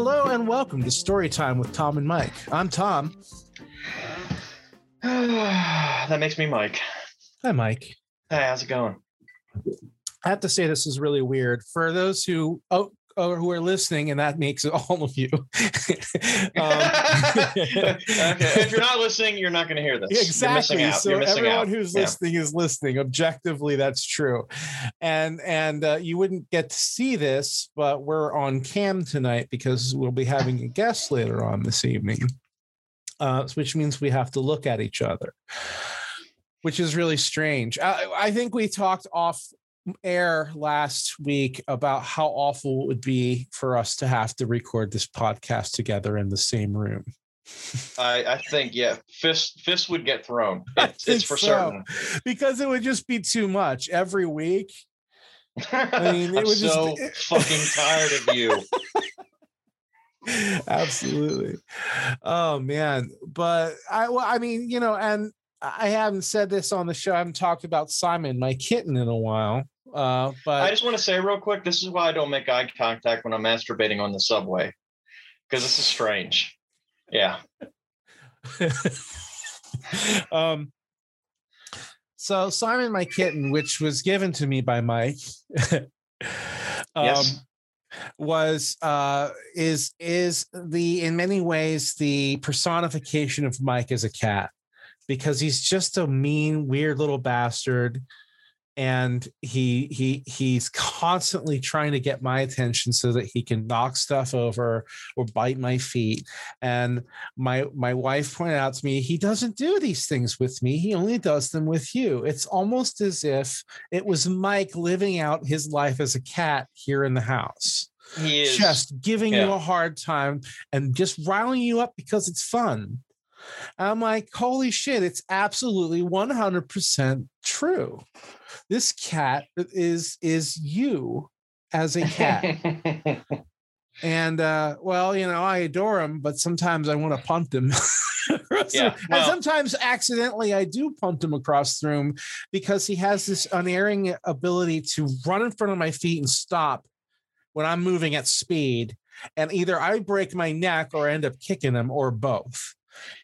Hello and welcome to Storytime with Tom and Mike. I'm Tom. that makes me Mike. Hi, Mike. Hey, how's it going? I have to say this is really weird for those who oh, oh who are listening, and that makes all of you. um, okay. If you're not listening, you're not going to hear this. Exactly. So everyone out. who's yeah. listening is listening. Objectively, that's true. And and uh, you wouldn't get to see this, but we're on cam tonight because we'll be having a guest later on this evening. Uh, which means we have to look at each other which is really strange. I, I, think we talked off air last week about how awful it would be for us to have to record this podcast together in the same room. I, I think yeah, fist fist would get thrown. It's, it's for so, certain because it would just be too much every week. I mean, it I'm was so just... fucking tired of you. Absolutely. Oh man, but I well, I mean, you know, and I haven't said this on the show. I haven't talked about Simon, my kitten, in a while. Uh, but I just want to say real quick, this is why I don't make eye contact when I'm masturbating on the subway, because this is strange. Yeah. um. So Simon, my kitten, which was given to me by Mike, um, yes. was uh, is is the in many ways the personification of Mike as a cat because he's just a mean, weird little bastard and he he he's constantly trying to get my attention so that he can knock stuff over or bite my feet. And my my wife pointed out to me he doesn't do these things with me. He only does them with you. It's almost as if it was mike living out his life as a cat here in the house. He is. Just giving yeah. you a hard time and just riling you up because it's fun I'm like, holy shit, it's absolutely 100% true. This cat is is you as a cat. and uh, well, you know, I adore him, but sometimes I want to punt him. yeah, well, and sometimes accidentally I do punt him across the room because he has this unerring ability to run in front of my feet and stop when I'm moving at speed. And either I break my neck or end up kicking him or both.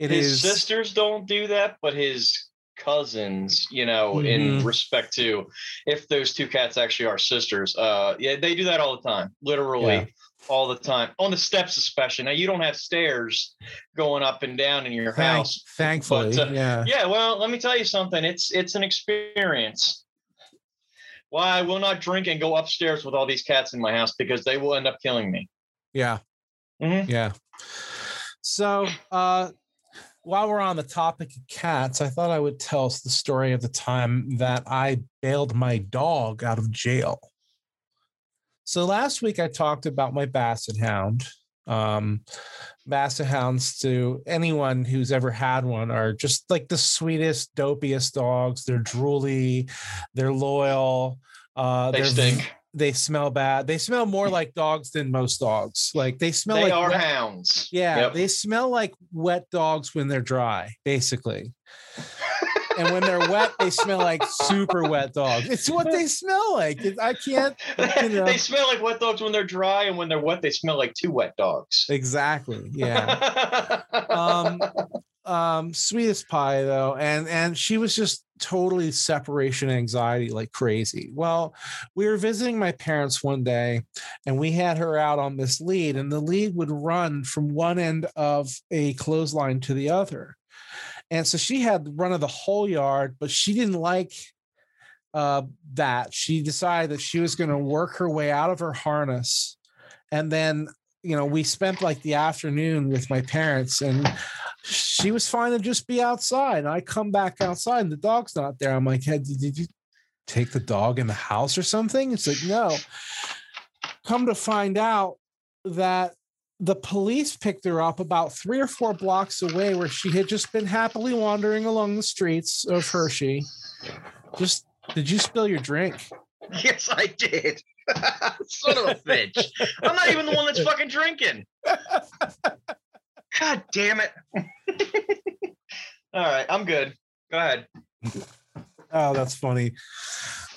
It his is... sisters don't do that, but his cousins, you know, mm-hmm. in respect to if those two cats actually are sisters. Uh yeah, they do that all the time, literally yeah. all the time. On the steps especially. Now you don't have stairs going up and down in your Thank, house. Thankfully. But, uh, yeah. Yeah, well, let me tell you something. It's it's an experience. Why I will not drink and go upstairs with all these cats in my house because they will end up killing me. Yeah. Mm-hmm. Yeah. So, uh, while we're on the topic of cats, I thought I would tell us the story of the time that I bailed my dog out of jail. So last week I talked about my basset hound. Um, basset hounds to anyone who's ever had one are just like the sweetest, dopiest dogs. They're drooly, they're loyal. Uh, they stink they smell bad. They smell more like dogs than most dogs. Like they smell they like are wet, hounds. Yeah, yep. they smell like wet dogs when they're dry, basically. and when they're wet, they smell like super wet dogs. It's what they smell like. I can't. You know. they smell like wet dogs when they're dry, and when they're wet, they smell like two wet dogs. Exactly. Yeah. um, um, sweetest pie though, and and she was just totally separation anxiety like crazy. Well, we were visiting my parents one day, and we had her out on this lead, and the lead would run from one end of a clothesline to the other, and so she had run of the whole yard, but she didn't like uh, that. She decided that she was going to work her way out of her harness, and then you know we spent like the afternoon with my parents and she was fine to just be outside. I come back outside and the dog's not there. I'm like, hey, did you take the dog in the house or something? It's like, no. Come to find out that the police picked her up about three or four blocks away where she had just been happily wandering along the streets of Hershey. Just did you spill your drink? Yes, I did. Son of a bitch. I'm not even the one that's fucking drinking. God damn it. All right, I'm good. Go ahead. Oh, that's funny.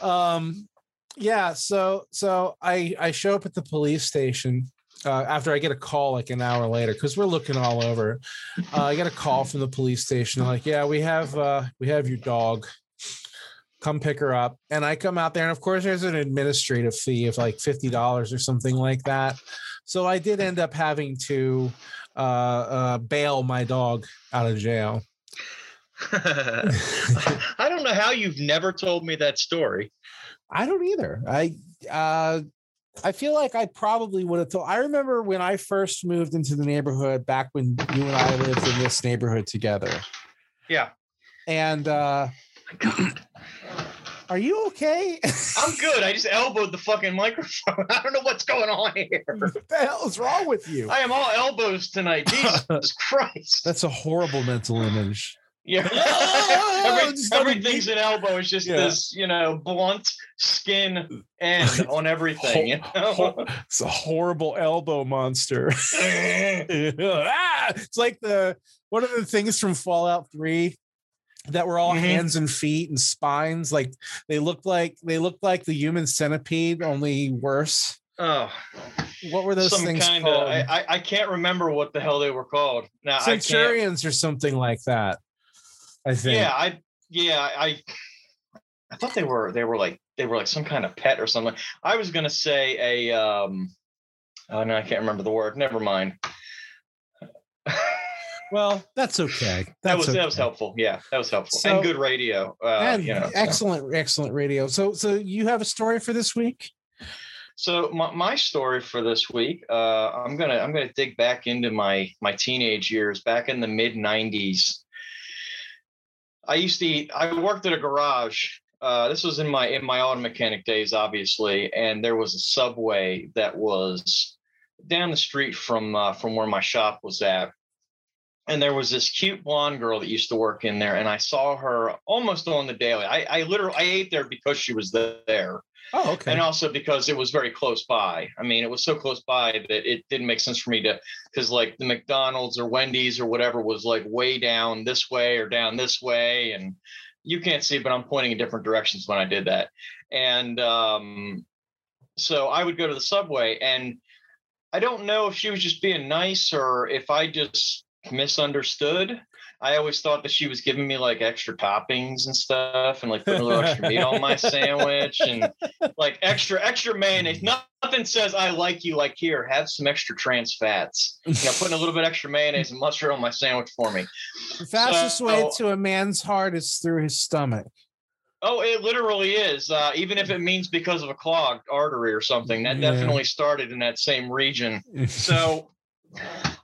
Um yeah, so so I I show up at the police station uh, after I get a call like an hour later because we're looking all over. Uh, I get a call from the police station. Like, yeah, we have uh, we have your dog. Come pick her up, and I come out there, and of course, there's an administrative fee of like fifty dollars or something like that. So I did end up having to uh, uh, bail my dog out of jail. I don't know how you've never told me that story. I don't either. I uh I feel like I probably would have told. I remember when I first moved into the neighborhood back when you and I lived in this neighborhood together. Yeah. And uh God. Are you okay? I'm good. I just elbowed the fucking microphone. I don't know what's going on here. What the hell is wrong with you? I am all elbows tonight. Jesus Christ. That's a horrible mental image. Yeah. Every, everything's an elbow. It's just yeah. this, you know, blunt skin end on everything. You know? It's a horrible elbow monster. ah, it's like the one of the things from Fallout 3 that were all mm-hmm. hands and feet and spines. Like they looked like they looked like the human centipede, only worse. Oh, what were those Some things kind called? Of, I, I can't remember what the hell they were called. Now Centurions or something like that. I think. Yeah, I yeah I I thought they were they were like they were like some kind of pet or something. I was gonna say a um oh no I can't remember the word. Never mind. well, that's okay. That's that was okay. that was helpful. Yeah, that was helpful so, and good radio. Uh, and you know, excellent, so. excellent radio. So, so you have a story for this week? So my, my story for this week, uh, I'm gonna I'm gonna dig back into my my teenage years, back in the mid '90s. I used to eat, I worked at a garage. Uh, this was in my in my auto mechanic days, obviously, and there was a subway that was down the street from uh, from where my shop was at. And there was this cute blonde girl that used to work in there, and I saw her almost on the daily. I, I literally I ate there because she was there. Oh, okay. And also because it was very close by. I mean, it was so close by that it didn't make sense for me to, because like the McDonald's or Wendy's or whatever was like way down this way or down this way. And you can't see, but I'm pointing in different directions when I did that. And um, so I would go to the subway and I don't know if she was just being nice or if I just misunderstood I always thought that she was giving me like extra toppings and stuff and like putting a little extra meat on my sandwich and like extra extra mayonnaise. Nothing says I like you like here, have some extra trans fats. You know, putting a little bit extra mayonnaise and mustard on my sandwich for me. The fastest so, way to a man's heart is through his stomach. Oh, it literally is. Uh, even if it means because of a clogged artery or something, that yeah. definitely started in that same region. So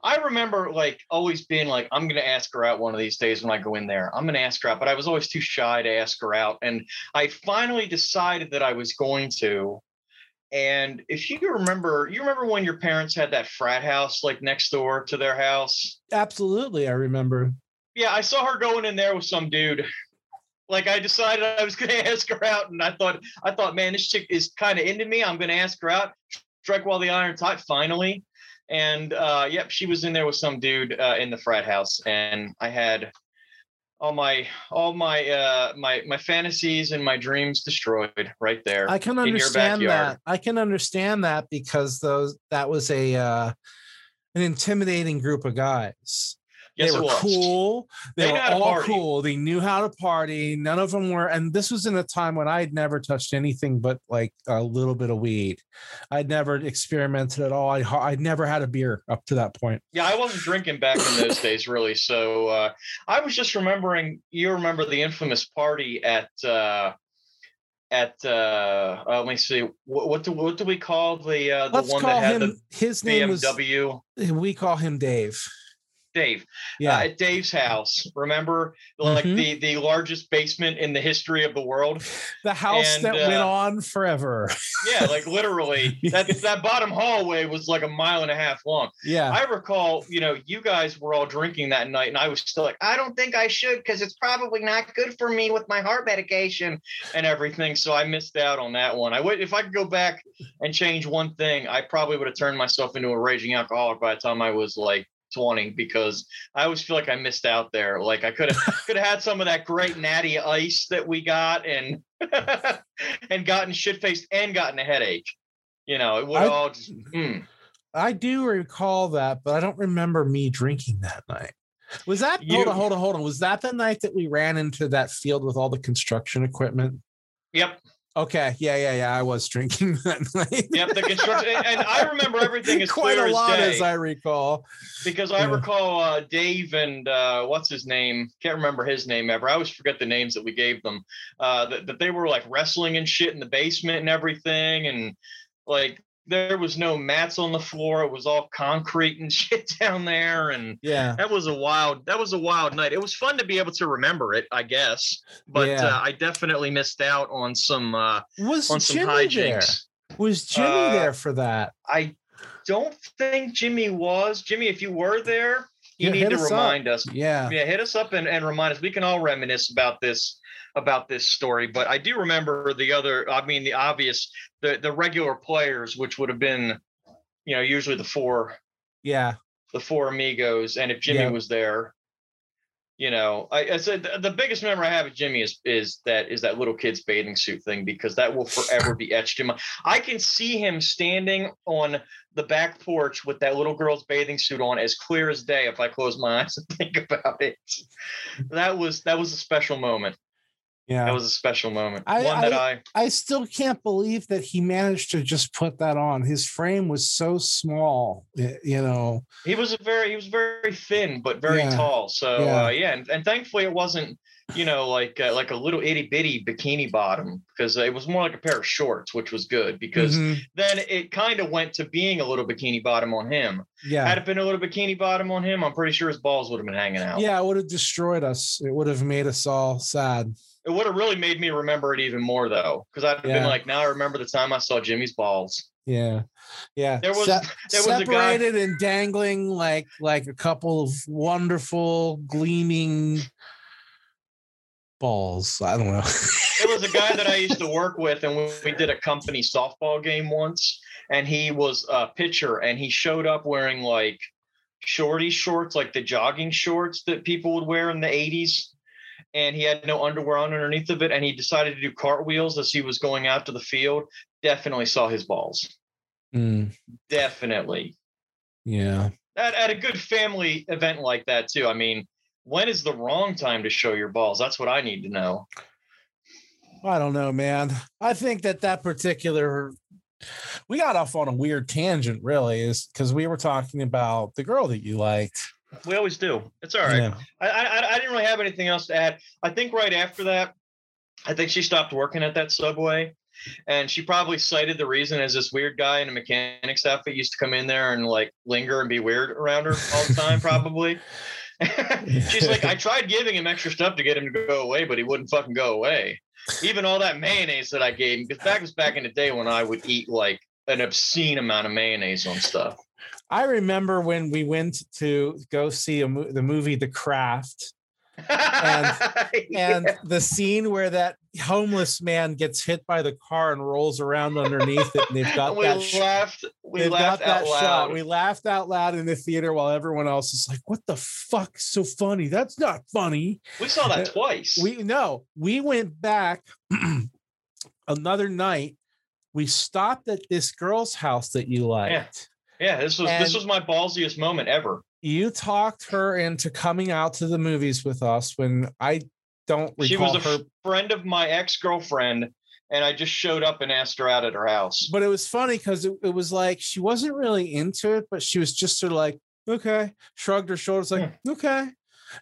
I remember like always being like, I'm going to ask her out one of these days when I go in there. I'm going to ask her out, but I was always too shy to ask her out. And I finally decided that I was going to. And if you remember, you remember when your parents had that frat house like next door to their house? Absolutely. I remember. Yeah, I saw her going in there with some dude. Like I decided I was going to ask her out, and I thought, I thought, man, this chick is kind of into me. I'm going to ask her out. Strike while the iron's hot. Finally, and uh, yep, she was in there with some dude uh, in the frat house, and I had all my all my uh my my fantasies and my dreams destroyed right there. I can understand that. I can understand that because those that was a uh an intimidating group of guys. Yes, they were cool. They, they were all cool. They knew how to party. None of them were, and this was in a time when I had never touched anything but like a little bit of weed. I'd never experimented at all. I I'd never had a beer up to that point. Yeah, I wasn't drinking back in those days, really. So uh, I was just remembering. You remember the infamous party at. Uh, at uh, uh, let me see what, what do what do we call the uh, the Let's one that had him, the his name BMW? Was, we call him Dave. Dave. Yeah. Uh, at Dave's house. Remember, like mm-hmm. the the largest basement in the history of the world. The house and, that uh, went on forever. yeah, like literally. That that bottom hallway was like a mile and a half long. Yeah. I recall, you know, you guys were all drinking that night, and I was still like, I don't think I should because it's probably not good for me with my heart medication and everything. So I missed out on that one. I would if I could go back and change one thing, I probably would have turned myself into a raging alcoholic by the time I was like 20 because I always feel like I missed out there. Like I could have could have had some of that great natty ice that we got and and gotten shit faced and gotten a headache. You know, it would all just mm. I do recall that, but I don't remember me drinking that night. Was that You- hold on, hold on, hold on? Was that the night that we ran into that field with all the construction equipment? Yep. Okay, yeah, yeah, yeah. I was drinking that night. Yep. The construction, and, I remember everything as quite a lot, as as I recall. because I yeah. recall uh, Dave and uh, what's his name? Can't remember his name ever. I always forget the names that we gave them. Uh, that, that they were like wrestling and shit in the basement and everything, and like there was no mats on the floor. It was all concrete and shit down there, and Yeah, that was a wild. That was a wild night. It was fun to be able to remember it, I guess, but Yeah. uh, I definitely missed out on some uh, was on some Jimmy there? Was Jimmy Uh, there for that? I don't think Jimmy was. Jimmy, if you were there, you Yeah, need to us up. remind us. Yeah, Yeah, hit us up and, and remind us. We can all reminisce about this about this story. But I do remember the other. I mean, the obvious, the the regular players, which would have been, you know, usually the four yeah, the four amigos, and if Jimmy Yeah. was there. You know, I, I said the- the biggest memory I have of Jimmy is is that is that little kid's bathing suit thing because that will forever be etched in my. I can see him standing on the back porch with that little girl's bathing suit on as clear as day if I close my eyes and think about it. That was that was a special moment. Yeah. That was a special moment. I- One that I, I still can't believe that he managed to just put that on. His frame was so small, you know. he was a very he was very thin but very Yeah. tall. So Yeah. uh, yeah, and, and thankfully it wasn't you know like uh, like a little itty bitty bikini bottom because it was more like a pair of shorts, which was good because Mhm. then it kind of went to being a little bikini bottom on him. yeah, Had it been a little bikini bottom on him, I'm pretty sure his balls would have been hanging out. yeah, it would have destroyed us. It would have made us all sad. It would have really made me remember it even more though, because I'd have Yeah. been like, now I remember the time I saw Jimmy's balls. Yeah, yeah. There was- Se- there was a guy- separated and dangling like like a couple of wonderful gleaming balls. I don't know. There was a guy that I used to work with, and we, we did a company softball game once, and he was a pitcher, and he showed up wearing like shorty shorts, like the jogging shorts that people would wear in the 80s. And he had no underwear on underneath of it, and he decided to do cartwheels as he was going out to the field. Definitely saw his balls. Mm, Definitely. yeah. At, at a good family event like that, too. I mean, when is the wrong time to show your balls? That's what I need to know. I don't know, man. I think that that particular we got off on a weird tangent, really, is because we were talking about the girl that you liked. We always do. It's all right. Yeah. I, I I didn't really have anything else to add. I think right after that, I think she stopped working at that subway, and she probably cited the reason as this weird guy in a mechanic's outfit used to come in there and like linger and be weird around her all the time. Probably. She's like, I tried giving him extra stuff to get him to go away, but he wouldn't fucking go away. Even all that mayonnaise that I gave him, because that was back in the day when I would eat like an obscene amount of mayonnaise on stuff. I remember when we went to go see a mo- the movie The Craft, and the scene where that homeless man gets hit by the car and rolls around underneath it, and they've got we that. laughed. We they've got laughed that out loud. shot. We laughed out loud in the theater while everyone else is like, "What the fuck? So funny? That's not funny." We saw that Uh, twice. We no, we went back another night. We stopped at this girl's house that you liked. yeah, this was this was my ballsiest moment ever. You talked her into coming out to the movies with us when I don't recall She was a her, friend of my ex girlfriend, and I just showed up and asked her out at her house. but it was funny because it, it was like she wasn't really into it, but she was just sort of like, okay, shrugged her shoulders, like, hmm. okay.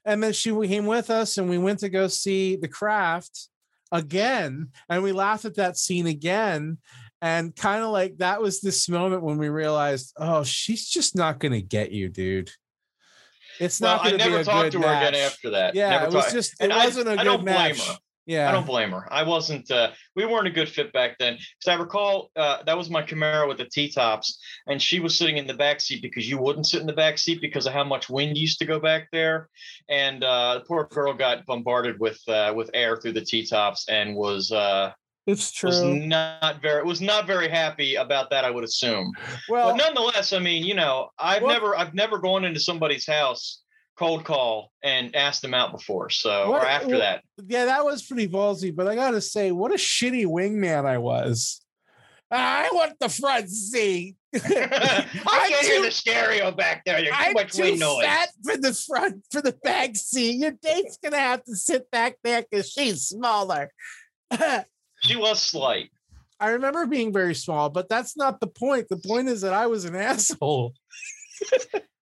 And then she came with us and we went to go see the craft again. And we laughed at that scene again. And kind of like that was this moment when we realized, oh, she's just not going to get you, dude. It's well, not I going to be never a talked good to her match. again after that. Yeah, Never it was talked- just it and wasn't a I good don't blame match. her. Yeah, I don't blame her. I wasn't. Uh, we weren't a good fit back then. Because I recall uh, that was my Camaro with the T tops, and she was sitting in the back seat because you wouldn't sit in the back seat because of how much wind used to go back there. And uh, the poor girl got bombarded with uh, with air through the T tops and was it's was true. not very was not very happy about that. I would assume. Well, but nonetheless, I mean, you know, I've What- never I've never gone into somebody's house cold call and asked them out before. So What- or after that. yeah, that was pretty ballsy, but I gotta say, what a shitty wingman I was. I want the front seat. I can't hear too- the stereo back there. There's too I'm much too wind noise. fat for the front for the back seat. Your date's gonna have to sit back there because she's smaller. She was slight. I remember being very small, but that's not the point. The point is that I was an asshole.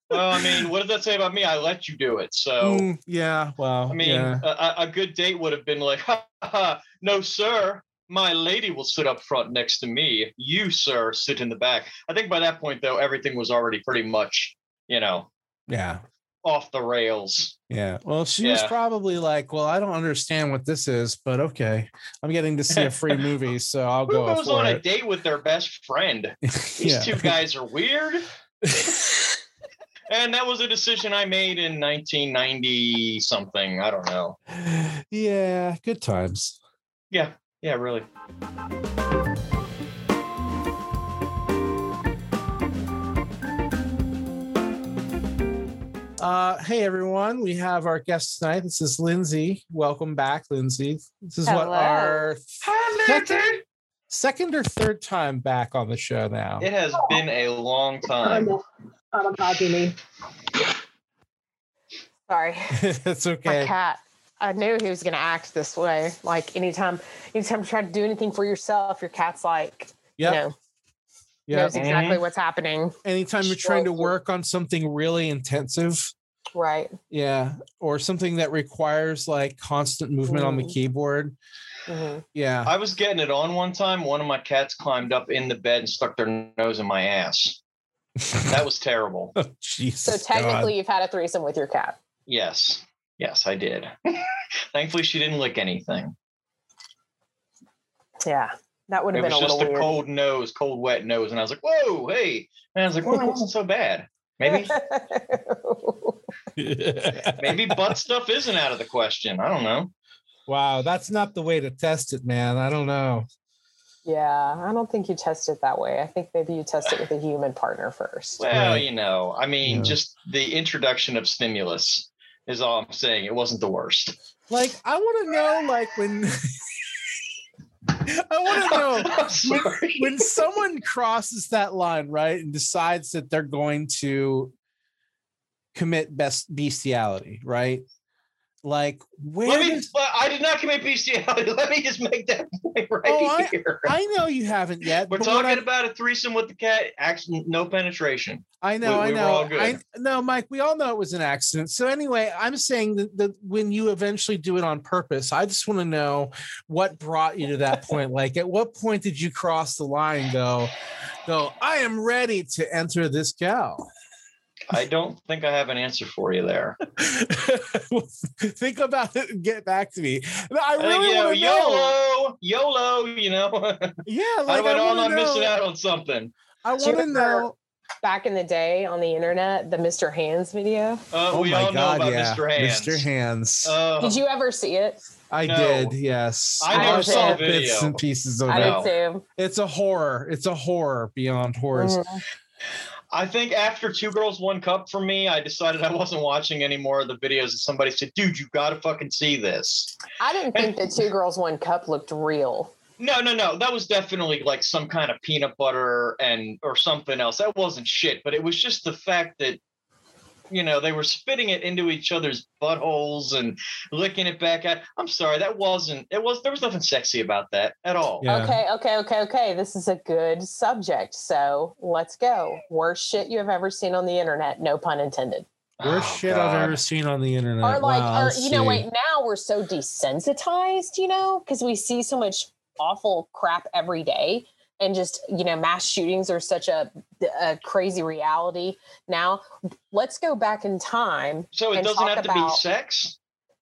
Well, I mean, what does that say about me? I let you do it. So, Mm, yeah, well, I mean, yeah. a, a- a good date would have been like, ha, ha, ha, no, sir. My lady will sit up front next to me. You, sir, sit in the back. I think by that point, though, everything was already pretty much, you know, yeah. Off the rails. Yeah. Well, she was probably like, "Well, I don't understand what this is, but okay, I'm getting to see a free movie, so I'll Who go goes for on a date with their best friend? These yeah. two guys are weird. And that was a decision I made in 1990 something. I don't know. yeah. Good times. Yeah, yeah, really. Uh, hey everyone, we have our guest tonight. This is Lindsay. Welcome back, Lindsay. This is what Hello. our second, second or third time back on the show now. It has been a long time. I'm a copy Sorry, it's okay. my cat. I knew he was going to act this way. Like anytime, anytime you try to do anything for yourself, your cat's like, Yep. you know, Yeah. knows exactly Mhm. what's happening. Anytime you're trying to work on something really intensive, Right. yeah, or something that requires like constant movement on the Mhm. keyboard, hmm yeah. I was getting it on one time. One of my cats climbed up in the bed and stuck their nose in my ass. That was terrible. Oh, Jesus. So God. technically, you've had a threesome with your cat. Yes. Yes, I did. Thankfully, she didn't lick anything. Yeah, that would It have been was just little a weird. cold nose, cold, wet nose. And I was like, whoa, hey. And I was like, well, that wasn't so bad. Maybe, maybe butt stuff isn't out of the question. I don't know. wow, that's not the way to test it, man. I don't know. yeah, I don't think you test it that way. I think maybe you test it with a human partner first. Well, Right. you know, I mean, Yeah. just the introduction of stimulus is all I'm saying. It wasn't the worst. Like, I want to know, like, when I want to know I'm when someone crosses that line, right, and decides that they're going to commit best bestiality, right? Like, where Let me. does- I did not commit bestiality. Let me just make that point right Oh, here. I know you haven't yet. We're talking about a threesome with the cat. Accident, no penetration. I know, We- I we were know. all good. I no, Mike. We all know it was an accident. So anyway, I'm saying that, that when you eventually do it on purpose, I just want to know what brought you to that point. Like, at what point did you cross the line? Go, go. I am ready to enter this gal. I don't think I have an answer for you there. Think about it and get back to me. No, I I think, really you know, want to know. YOLO, YOLO, you know. Yeah, How like I I know I'm not missing out on something? I Do you want to remember- know. Back in the day on the internet, the Mr. Hands video. Uh, Oh we my all God, know about yeah, Mr. Hands. Mr. Hands. Uh, Did you ever see it? I no. did, yes. I never saw the bits and pieces of I it. know. did too. It's a horror. It's a horror beyond horrors. Mhm. I think after Two Girls One Cup for me, I decided I wasn't watching any more of the videos. And somebody said, "Dude, you got to fucking see this." I didn't think that Two Girls One Cup looked real. No, no, no. That was definitely like some kind of peanut butter and or something else. That wasn't shit, but it was just the fact that you know they were spitting it into each other's buttholes and licking it back at. I'm sorry, that wasn't. It was there was nothing sexy about that at all. Yeah. Okay, okay, okay, okay. This is a good subject. So let's go. Worst shit you have ever seen on the internet. No pun intended. Worst Oh, shit I've ever seen on the internet. or like, Wow, or you know, see. wait. Now we're so desensitized, you know, because we see so much awful crap every day, and just you know, mass shootings are such a, a crazy reality now. Let's go back in time. So it doesn't have to be sex.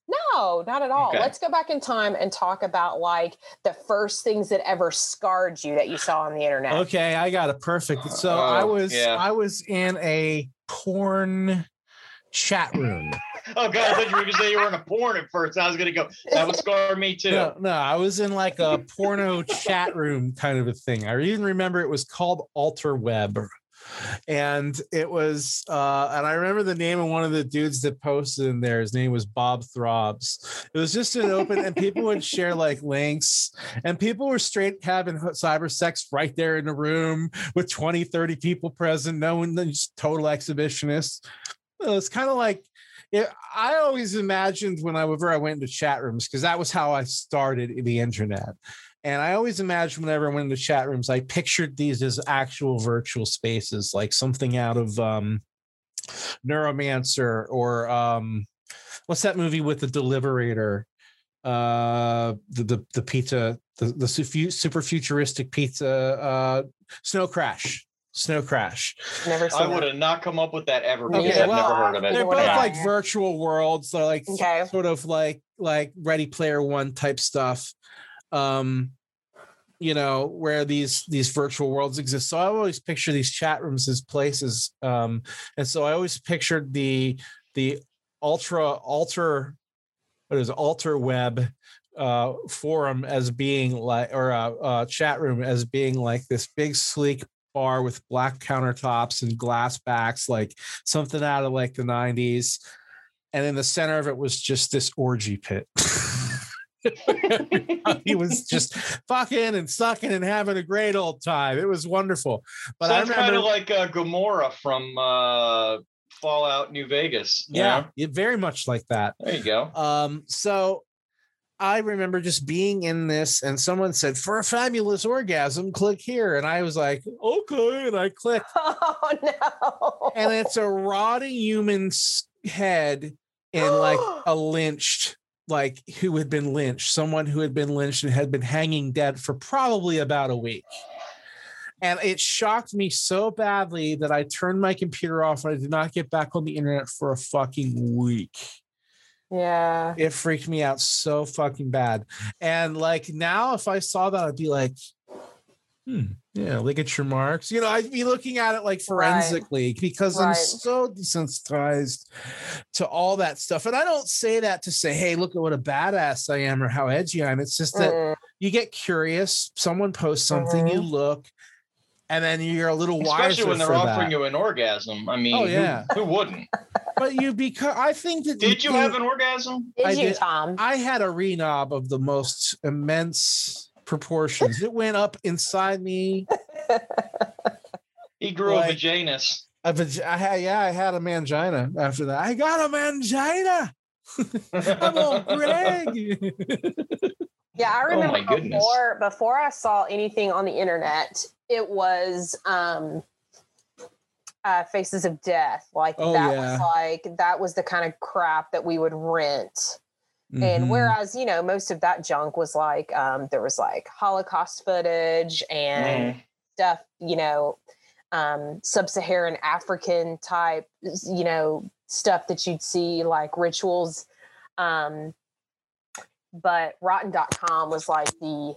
No, not at all. Okay. Let's go back in time and talk about like the first things that ever scarred you that you saw on the internet. Okay, I got it perfect. So oh, I Oh, was yeah. I was in a porn chat room. Oh god, I thought you were gonna say you were in a porn at first. I was gonna go. That would scar me too. No, no, I was in like a porno chat room kind of a thing. I even remember it was called Alter Web. and it was uh and i remember the name of one of the dudes that posted in there his name was bob throbs it was just an open and people would share like links and people were straight having cyber sex right there in the room with 20 30 people present no one just total exhibitionists it was kind of like it, I always imagined whenever I went into chat rooms because that was how I started the internet. And I always imagined whenever I went into chat rooms, I pictured these as actual virtual spaces, like something out of um, Neuromancer or um, what's that movie with the Deliverator? Uh, the the the pizza, the the super futuristic pizza, uh, Snow Crash. Snow Crash. Never I would have not come up with that ever because okay, I've well, never heard of it. They're both like virtual worlds. They're like okay. sort of like like Ready Player One type stuff. Um, you know, where these these virtual worlds exist. So I always picture these chat rooms as places. Um, and so I always pictured the the ultra alter what is it, alter web uh, forum as being like or a, a chat room as being like this big sleek bar with black countertops and glass backs, like something out of like the 90s. And in the center of it was just this orgy pit. he was just fucking and sucking and having a great old time. It was wonderful. But Sounds I remember, kind of like uh, Gomorrah from uh, Fallout New Vegas. Yeah, very much like that. There you go. Um, so I remember just being in this, and someone said, "For a fabulous orgasm, click here," and I was like, "Okay," and I clicked. Oh no! And it's a rotting human's head in like a lynched, like who had been lynched, someone who had been lynched and had been hanging dead for probably about a week. And it shocked me so badly that I turned my computer off and I did not get back on the internet for a fucking week. Yeah. It freaked me out so fucking bad. And like now, if I saw that, I'd be like, hmm, yeah, look at your marks. You know, I'd be looking at it like forensically right. because right. I'm so desensitized to all that stuff. And I don't say that to say, hey, look at what a badass I am or how edgy I am. It's just that mm. you get curious, someone posts something, mm-hmm. you look, and then you're a little wiser. Especially when they're offering that. you an orgasm. I mean, oh, yeah. who, who wouldn't? but you because I think that did you, have an orgasm? Did I you, did, Tom? I had a renob of the most immense proportions. it went up inside me. he grew like, a vaginus. A vag- I had, yeah, I had a mangina after that. I got a mangina. I'm on Greg. Yeah, I oh remember oh before before I saw anything on the internet, it was um uh Faces of Death. Like oh, that yeah. was like that was the kind of crap that we would rent. Mm-hmm. And whereas, you know, most of that junk was like um there was like Holocaust footage and mm. stuff, you know, um sub-Saharan African type, you know, stuff that you'd see like rituals um but rotten.com was like the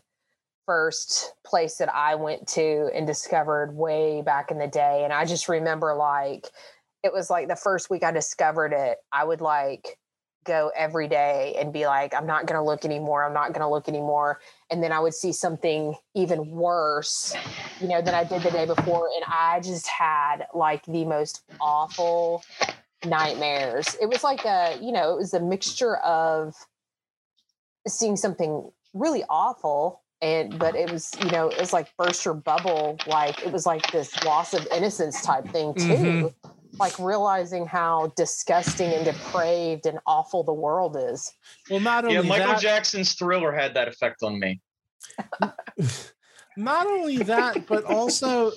first place that I went to and discovered way back in the day. And I just remember like it was like the first week I discovered it, I would like go every day and be like, I'm not gonna look anymore, I'm not gonna look anymore. And then I would see something even worse, you know, than I did the day before. And I just had like the most awful nightmares. It was like a, you know, it was a mixture of seeing something really awful and but it was you know it was like burst your bubble like it was like this loss of innocence type thing too mm-hmm. like realizing how disgusting and depraved and awful the world is well not only yeah michael that, jackson's thriller had that effect on me not only that but also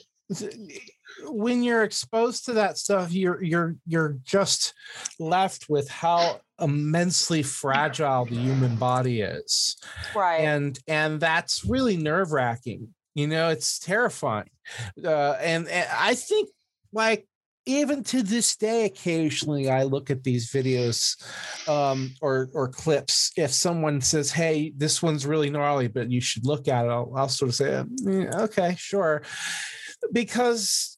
when you're exposed to that stuff you're you're you're just left with how immensely fragile the human body is. Right. And and that's really nerve-wracking you know it's terrifying. Uh, and, and i think like even to this day occasionally i look at these videos um, or or clips. If someone says hey this one's really gnarly but you should look at it i'll, I'll sort of say mm, okay sure. Because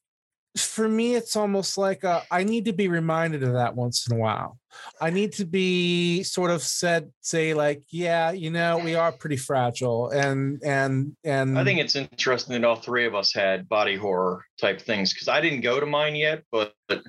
for me it's almost like a, I need to be reminded of that once in a while I need to be sort of said, say like, yeah, you know, we are pretty fragile, and and and I think it's interesting that all three of us had body horror type things because I didn't go to mine yet, but uh,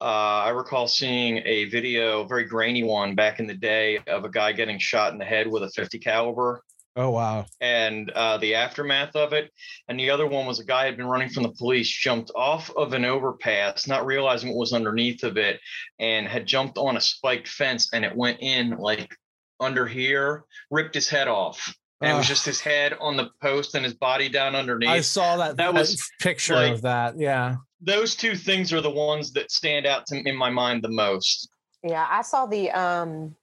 I recall seeing a video, very grainy one back in the day, of a guy getting shot in the head with a 50 caliber Oh wow! and uh, the aftermath of it. And the other one was a guy had been running from the police, jumped off of an overpass, not realizing what was underneath of it, and had jumped on a spiked fence, and it went in like under here, ripped his head off. And it was just his head on the post and his body down underneath. I saw that. That was, picture like- of that. Yeah. Those two things are the ones that stand out to in my mind the most. Yeah, I saw the um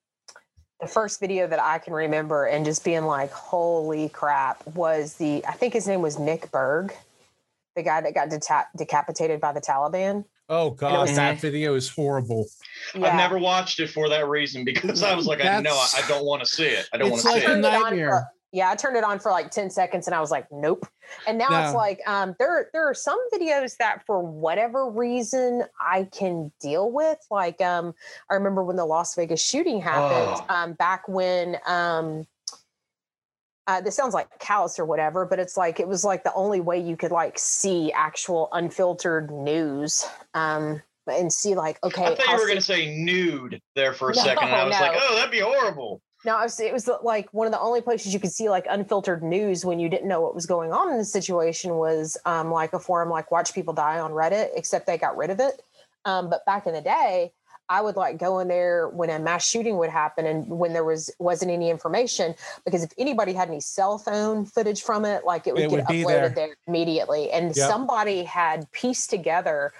the first video that I can remember and just being like, holy crap, was the I think his name was Nick Berg, the guy that got deta- decapitated by the Taliban. Oh god, was- that video is horrible. Yeah. I've never watched it for that reason because I was like, I know I, I don't want to see it. I don't want It's to I see like a it. it nightmare. Yeah, I turned it on for like 10 seconds and I was like, nope. And now it's like um there there are some videos that for whatever reason I can deal with. Like um I remember when the Las Vegas shooting happened, Oh. um back when um uh, this sounds like callous or whatever, but it's like it was like the only way you could like see actual unfiltered news um, and see like okay. I thought you were se- going to say nude there for a No, second. And I was like, oh, that'd be horrible. No, it was, it was like one of the only places you could see like unfiltered news when you didn't know what was going on in the situation was um, like a forum like Watch People Die on Reddit, except they got rid of it. Um, but back in the day, I would like go in there when a mass shooting would happen and when there was wasn't any information because if anybody had any cell phone footage from it, like it would It get would uploaded there. there. immediately. And Yep. somebody had pieced together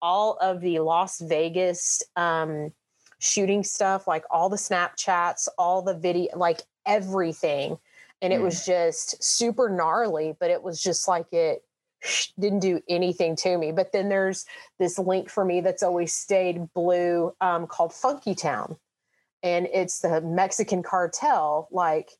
all of the Las Vegas um, shooting stuff, like all the Snapchats, all the video, like everything. And it Hmm. was just super gnarly, but it was just like it didn't do anything to me. But then there's this link for me that's always stayed blue um, called Funky Town. And it's the Mexican cartel, like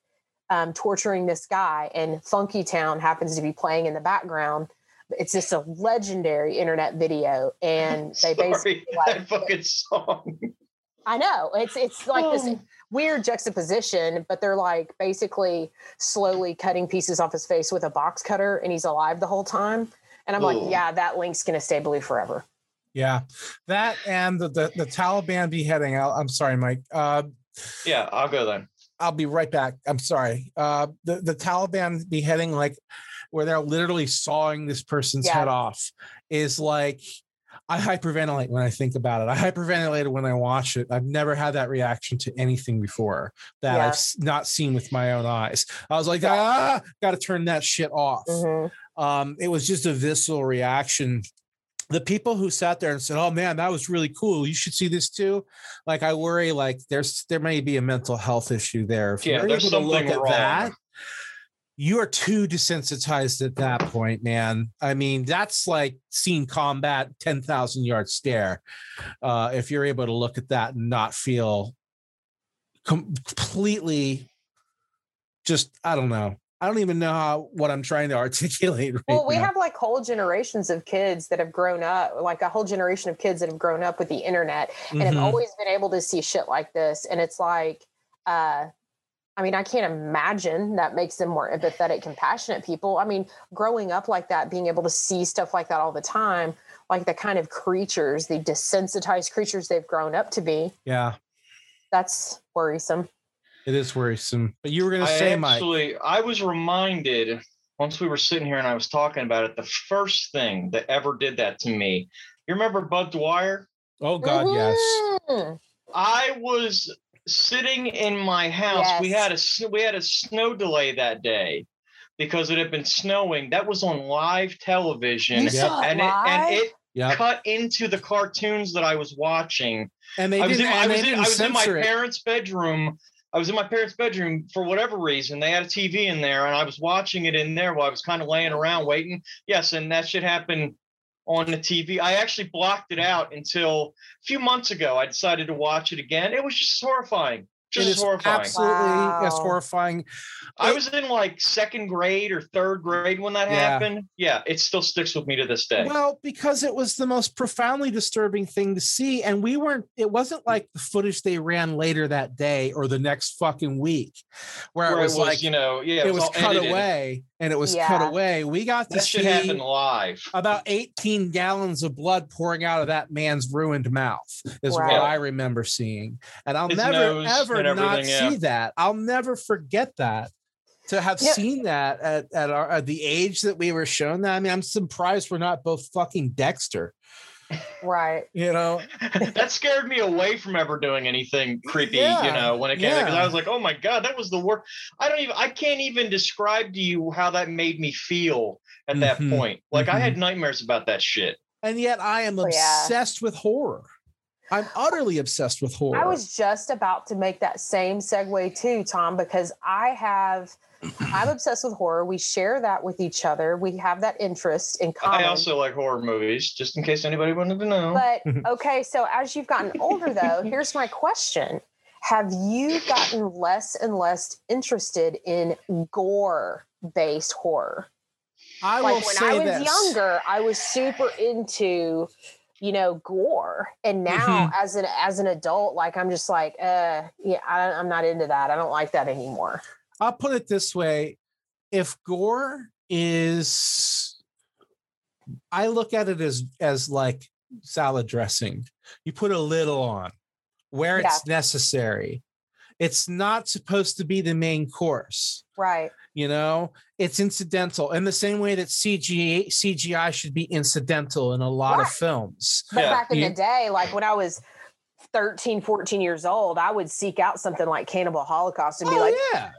um, torturing this guy, and Funky Town happens to be playing in the background. It's just a legendary internet video, and they Sorry, basically like that fucking song. I know it's it's like this Oh. weird juxtaposition, but they're like basically slowly cutting pieces off his face with a box cutter, and he's alive the whole time. And I'm like, yeah, that link's gonna stay blue forever. Yeah, that and the the, the Taliban beheading. I'll, I'm sorry, Mike. Uh, Yeah, I'll go then. I'll be right back. I'm sorry. Uh, the the Taliban beheading, like where they're literally sawing this person's Yeah. head off, is like I hyperventilate when I think about it. I hyperventilated when I watch it. I've never had that reaction to anything before that Yeah. I've not seen with my own eyes. I was like, ah, got to turn that shit off. Mhm. um, it was just a visceral reaction. The people who sat there and said, "Oh man, that was really cool. You should see this too." Like I worry, like there's there may be a mental health issue there. If Yeah, you're there's able to look something at wrong. that, you are too desensitized at that point, man. I mean, that's like seeing combat ten thousand yard stare. Uh, if you're able to look at that and not feel com- completely, just I don't know. I don't even know how what I'm trying to articulate. Right Well, we now. have like whole generations of kids that have grown up, like a whole generation of kids that have grown up with the internet and have Mhm. always been able to see shit like this. And it's like, uh, I mean, I can't imagine that makes them more empathetic, compassionate people. I mean, growing up like that, being able to see stuff like that all the time, like the kind of creatures, the desensitized creatures they've grown up to be, Yeah, that's worrisome. it is worrisome. But you were going to I say, Mike. actually, I was reminded once we were sitting here and I was talking about it. The first thing that ever did that to me. You remember Budd Dwyer? Oh God, yes. Mhm. I was sitting in my house. We had a we had a snow delay that day because it had been snowing. That was on live television, You saw it and it and it Yep. cut into the cartoons that I was watching. And they I was didn't. in, I was they in, I was in my it. parents' bedroom. I was in my parents' bedroom for whatever reason. They had a TV in there, and I was watching it in there while I was kind of laying around waiting. Yes, and that should happen on the TV. I actually blocked it out until a few months ago. I decided to watch it again. It was just horrifying, Just it as is horrifying. absolutely as Wow. horrifying. I It- was in like second grade or third grade when that Yeah. happened. Yeah, it still sticks with me to this day. Well, because it was the most profoundly disturbing thing to see. And we weren't, it wasn't like the footage they ran later that day or the next fucking week, where, Where it was, like, you know, yeah, it was all cut edited. away and it was cut away. We got to That see should happen live. about 18 gallons of blood pouring out of that man's ruined mouth, is what I remember seeing. And I'll His never, ever not yeah. see that. I'll never forget that. To have Yeah. seen that at, at, our, at the age that we were shown that, I mean, I'm surprised we're not both fucking Dexter. Right. You know, that scared me away from ever doing anything creepy, Yeah, you know, when it came because yeah. I was like, oh my God, that was the worst. I don't even I can't even describe to you how that made me feel at that Mhm, point. Like I had nightmares about that shit. and yet I am Oh, yeah. obsessed with horror. I'm utterly obsessed with horror. I was just about to make that same segue too, Tom, because I have, I'm obsessed with horror. We share that with each other. We have that interest in common. I also like horror movies, just in case anybody wanted to know. But okay, so as you've gotten older, though, here's my question: Have you gotten less and less interested in gore-based horror? I will like when say I was this. younger, I was super into, you know, gore, and now Mm-hmm. as an as an adult, like I'm just like, uh, yeah, I, I'm not into that. I don't like that anymore. I'll put it this way: if gore is, I look at it as as like salad dressing. You put a little on where Yeah. it's necessary. It's not supposed to be the main course. Right. You know, it's incidental in the same way that CGI CGI should be incidental in a lot Right. of films. But Yeah. back in You- the day, like when I was 13, 14 years old, I would seek out something like Cannibal Holocaust and be Oh, like, yeah,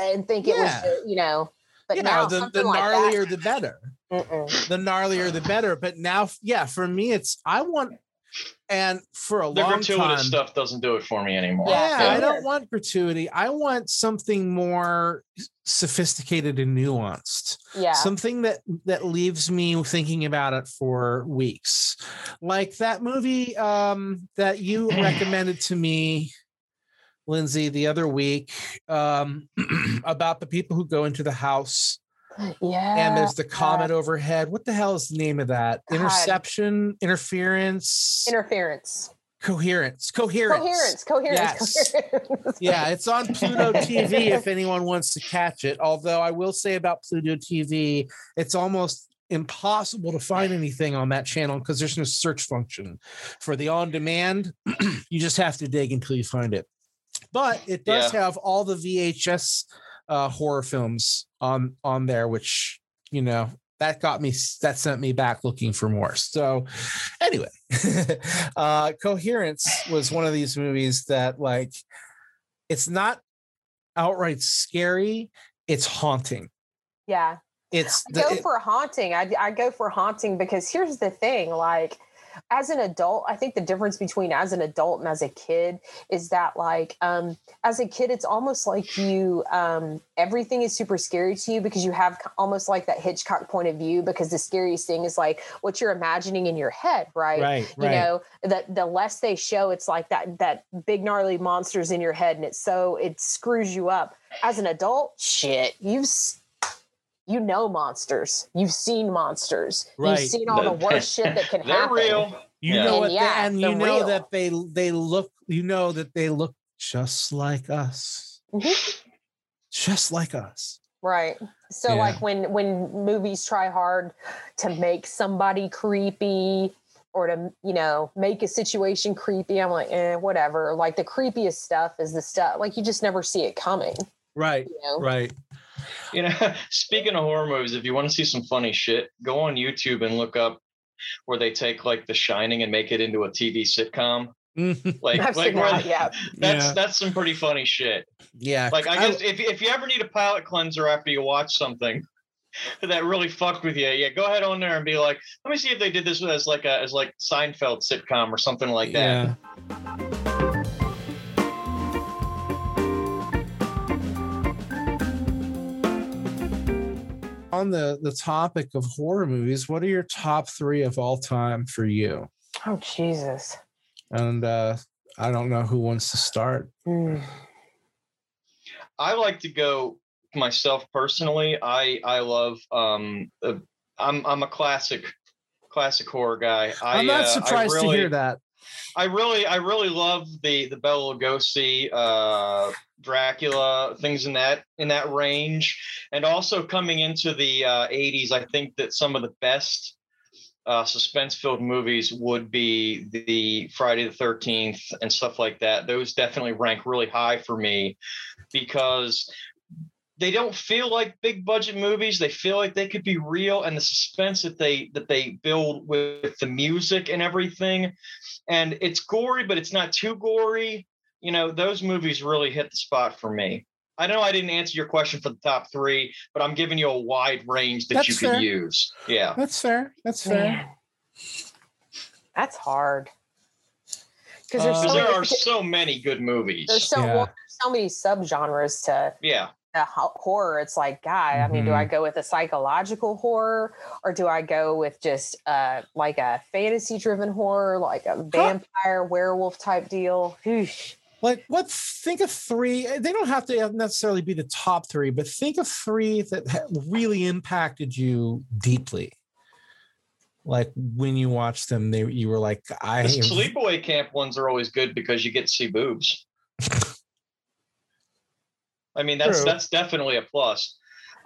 "Eh," and think it was, you know. But you now know, the, the something like gnarlier the better. mm-mm. the gnarlier the better. But now, yeah, for me, it's I want, and for a the long gratuitous time, stuff doesn't do it for me anymore. yeah, Yeah, I don't want gratuity. I want something more sophisticated and nuanced. yeah, Something that that leaves me thinking about it for weeks, like that movie um, that you recommended to me. Lindsay, the other week, um, about the people who go into the house yeah. and there's the comet overhead. What the hell is the name of that? God. Interception, interference, interference, coherence, coherence. coherence, coherence, Yes. coherence. Yeah, it's on Pluto TV if anyone wants to catch it. Although I will say about Pluto TV, it's almost impossible to find anything on that channel because there's no search function for the on demand. you just have to dig until you find it. But it does have all the VHS uh, horror films on on there, which you know that got me that sent me back looking for more. So anyway, uh, Coherence was one of these movies that like it's not outright scary, it's haunting. yeah. It's I go for haunting. I, I go for haunting because here's the thing like as an adult i think the difference between as an adult and as a kid is that like um as a kid it's almost like you um everything is super scary to you because you have almost like that hitchcock point of view because the scariest thing is like what you're imagining in your head right? Right, you right. know that the less they show it's like that that big gnarly monsters in your head and it's so it screws you up. As an adult shit. you've s- you know monsters you've seen monsters Right. you've seen all the worst shit that can They're happen real. you Yeah. know And what yeah, and you know real. that they they look you know that they look just like us Mhm. just like us right so Yeah. like when when movies try hard to make somebody creepy or to you know make a situation creepy i'm like eh, whatever like the creepiest stuff is the stuff like you just never see it coming right you know right You know, speaking of horror movies, if you want to see some funny shit, go on YouTube and look up where they take like The Shining and make it into a TV sitcom. Like, I've like seen where that, yeah that's Yeah. that's some pretty funny shit. yeah Like I guess if if you ever need a palate cleanser after you watch something that really fucked with you, yeah, go ahead on there and be like, let me see if they did this as like a as like Seinfeld sitcom or something like that. yeah on the the topic of horror movies what are your top three of all time for you oh jesus and uh i don't know who wants to start Hmm. I like to go myself personally. I I love um uh, I'm I'm a classic classic horror guy. I, I'm not uh, surprised really, to hear that. I really I really love the the Bela Lugosi uh Dracula things in that in that range and also coming into the uh 80s I think that some of the best uh, suspense filled movies would be the Friday the 13th and stuff like that. Those definitely rank really high for me because they don't feel like big budget movies. They feel like they could be real and the suspense that they that they build with the music and everything. And it's gory, but it's not too gory. You know, those movies really hit the spot for me. I know I didn't answer your question for the top three, but I'm giving you a wide range that That's you fair. can use. Yeah. That's fair. That's fair. Man. That's hard. Because Uh, so there many- are so many good movies. there's so Yeah. well, there's so many subgenres to yeah. A horror it's like god i mean do i mm-hmm. go with a psychological horror or do i go with just uh like a fantasy driven horror like a vampire werewolf type deal Whoosh. Like what? Think of three. Eh, they don't have to uh, necessarily be the top three, but think of three that really impacted you deeply. Like when you watched them, they you were like, I The sleepaway camp ones are always good because you get to see boobs. I mean, that's True. that's definitely a plus.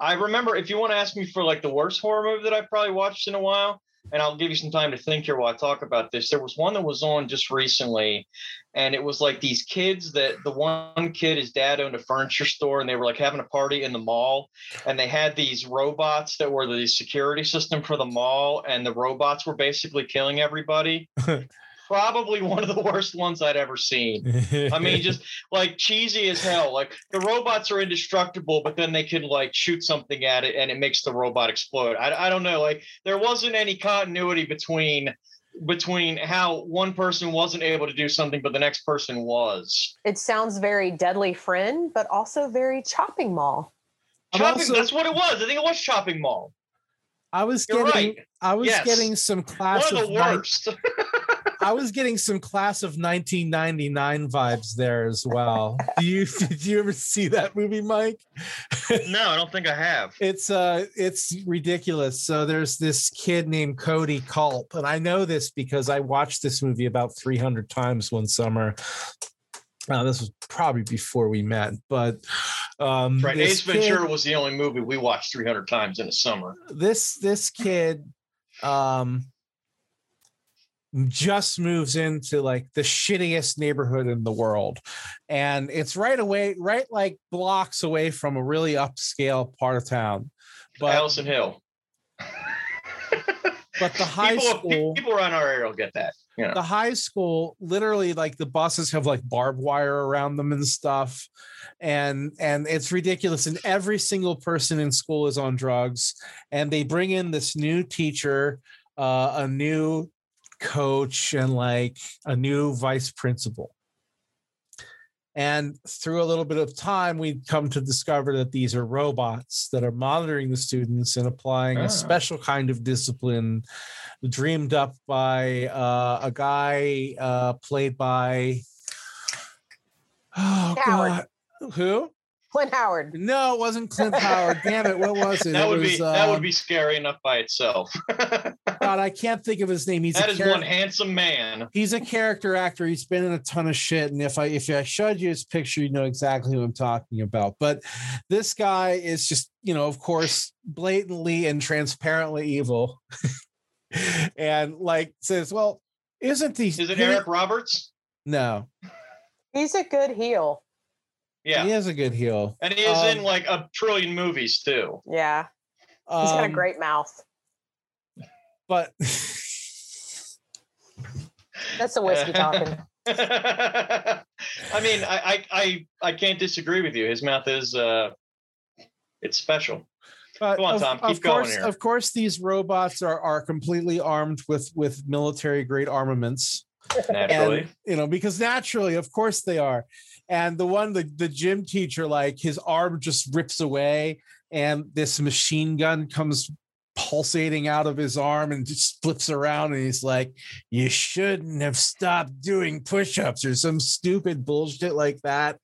I remember if you want to ask me for like the worst horror movie that I've probably watched in a while, and I'll give you some time to think here while I talk about this. There was one that was on just recently, and it was like these kids that the one kid, his dad owned a furniture store, and they were like having a party in the mall, and they had these robots that were the security system for the mall, and the robots were basically killing everybody. Probably one of the worst ones I'd ever seen. I mean, just like cheesy as hell. Like the robots are indestructible, but then they can like shoot something at it and it makes the robot explode. I, I don't know. Like there wasn't any continuity between between how one person wasn't able to do something, but the next person was. it sounds very deadly friend but also very chopping mall Chopping, also- that's what it was. I think it was Chopping Mall. I was You're getting, right. I was Yes. getting some class One of of, the nine- worst. I was getting some class of 1999 vibes there as well. Do you did you ever see that movie, Mike? no, I don't think I have. It's uh it's ridiculous. So there's this kid named Cody Culp, and I know this because I watched this movie about 300 times one summer. Uh, this was probably before we met, but um Right. Ace kid- Ventura was the only movie we watched 300 times in a summer. this this kid um just moves into like the shittiest neighborhood in the world and it's right away right like blocks away from a really upscale part of town but Allison Hill. but the high people, school people around our area will get that. You know. the high school literally like the buses have like barbed wire around them and stuff and and it's ridiculous and every single person in school is on drugs and they bring in this new teacher uh, a new coach and like a new vice principal and through a little bit of time we come to discover that these are robots that are monitoring the students and applying Ah. a special kind of discipline dreamed up by uh, a guy uh, played by oh Howard. god who clint howard. No it wasn't clint howard. Damn it what was it? That it would was, be that would um, be scary enough by itself. god i can't think of his name. He's that a is char- one handsome man. he's a character actor. He's been in a ton of shit and if i if i showed you his picture you know exactly who i'm talking about. But this guy is just you know of course blatantly and transparently evil. And like says well isn't he Is it Eric Roberts? no. He's a good heel Yeah. he has a good heel And he is Um, in like a trillion movies too. yeah he's got a Um, great mouth but that's the whiskey talking I mean, I, I I I can't disagree with you. His mouth is uh it's special. But Go on, of, Tom. of Keep going course, here. of course, these robots are are completely armed with with military grade armaments. Naturally. and you know because naturally of course they are and the one the, the gym teacher like his arm just rips away and this machine gun comes pulsating out of his arm and just flips around and he's like, You shouldn't have stopped doing push-ups or some stupid bullshit like that.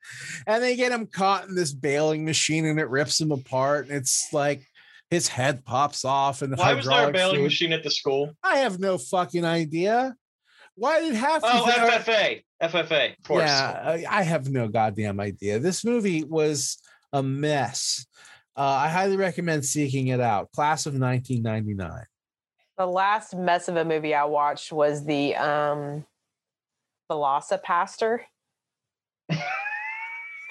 And they get him caught in this baling machine and it rips him apart. And it's like his head pops off and why was there a baling machine at the school? I have no fucking idea. Why did to? Oh, be- FFA, FFA, of course. Yeah, I I have no goddamn idea. This movie was a mess. Uh, I highly recommend seeking it out. Class of 1999. The last mess of a movie I watched was the um VelociPastor.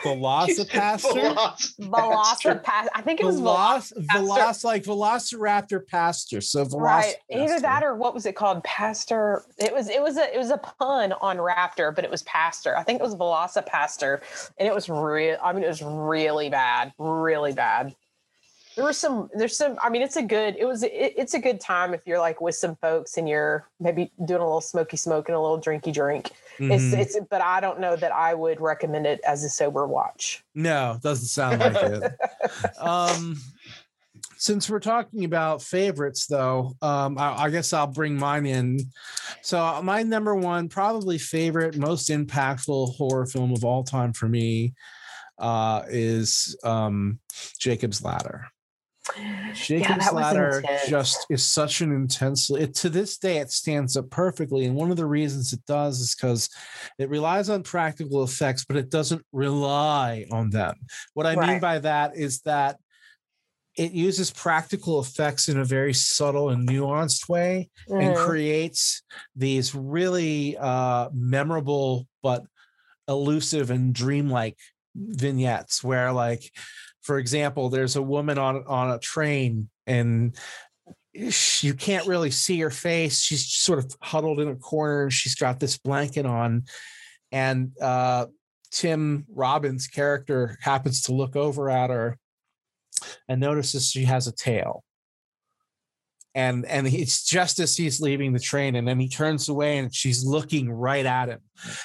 VelociPastor. VelociPastor. I think it was Veloc, Veloc, like Velociraptor Pastor. So Right. Either that or what was it called? Pastor. It was it was a it was a pun on raptor, but it was pastor. I think it was VelociPastor. And it was real I mean it was really bad. Really bad. There were some there's some I mean it's a good it was it, it's a good time if you're like with some folks and you're maybe doing a little smoky smoke and a little drinky drink. It's Mhm. it's but I don't know that I would recommend it as a sober watch. No, doesn't sound like it. um, since we're talking about favorites, though, um, I, I guess I'll bring mine in. So, my number one, probably favorite, most impactful horror film of all time for me uh, is um, Jacob's Ladder. That was Ladder just is such an intense. It to this day it stands up perfectly, and one of the reasons it does is because it relies on practical effects, but it doesn't rely on them. What I mean by that is that it uses practical effects in a very subtle and nuanced way and Mhm. creates these really uh, memorable but elusive and dreamlike vignettes where like for example there's a woman on on a train and you can't really see her face. She's sort of huddled in a corner. She's got this blanket on. And uh tim robbins character happens to look over at her and notices she has a tail and and it's just as he's leaving the train and then he turns away and she's looking right at him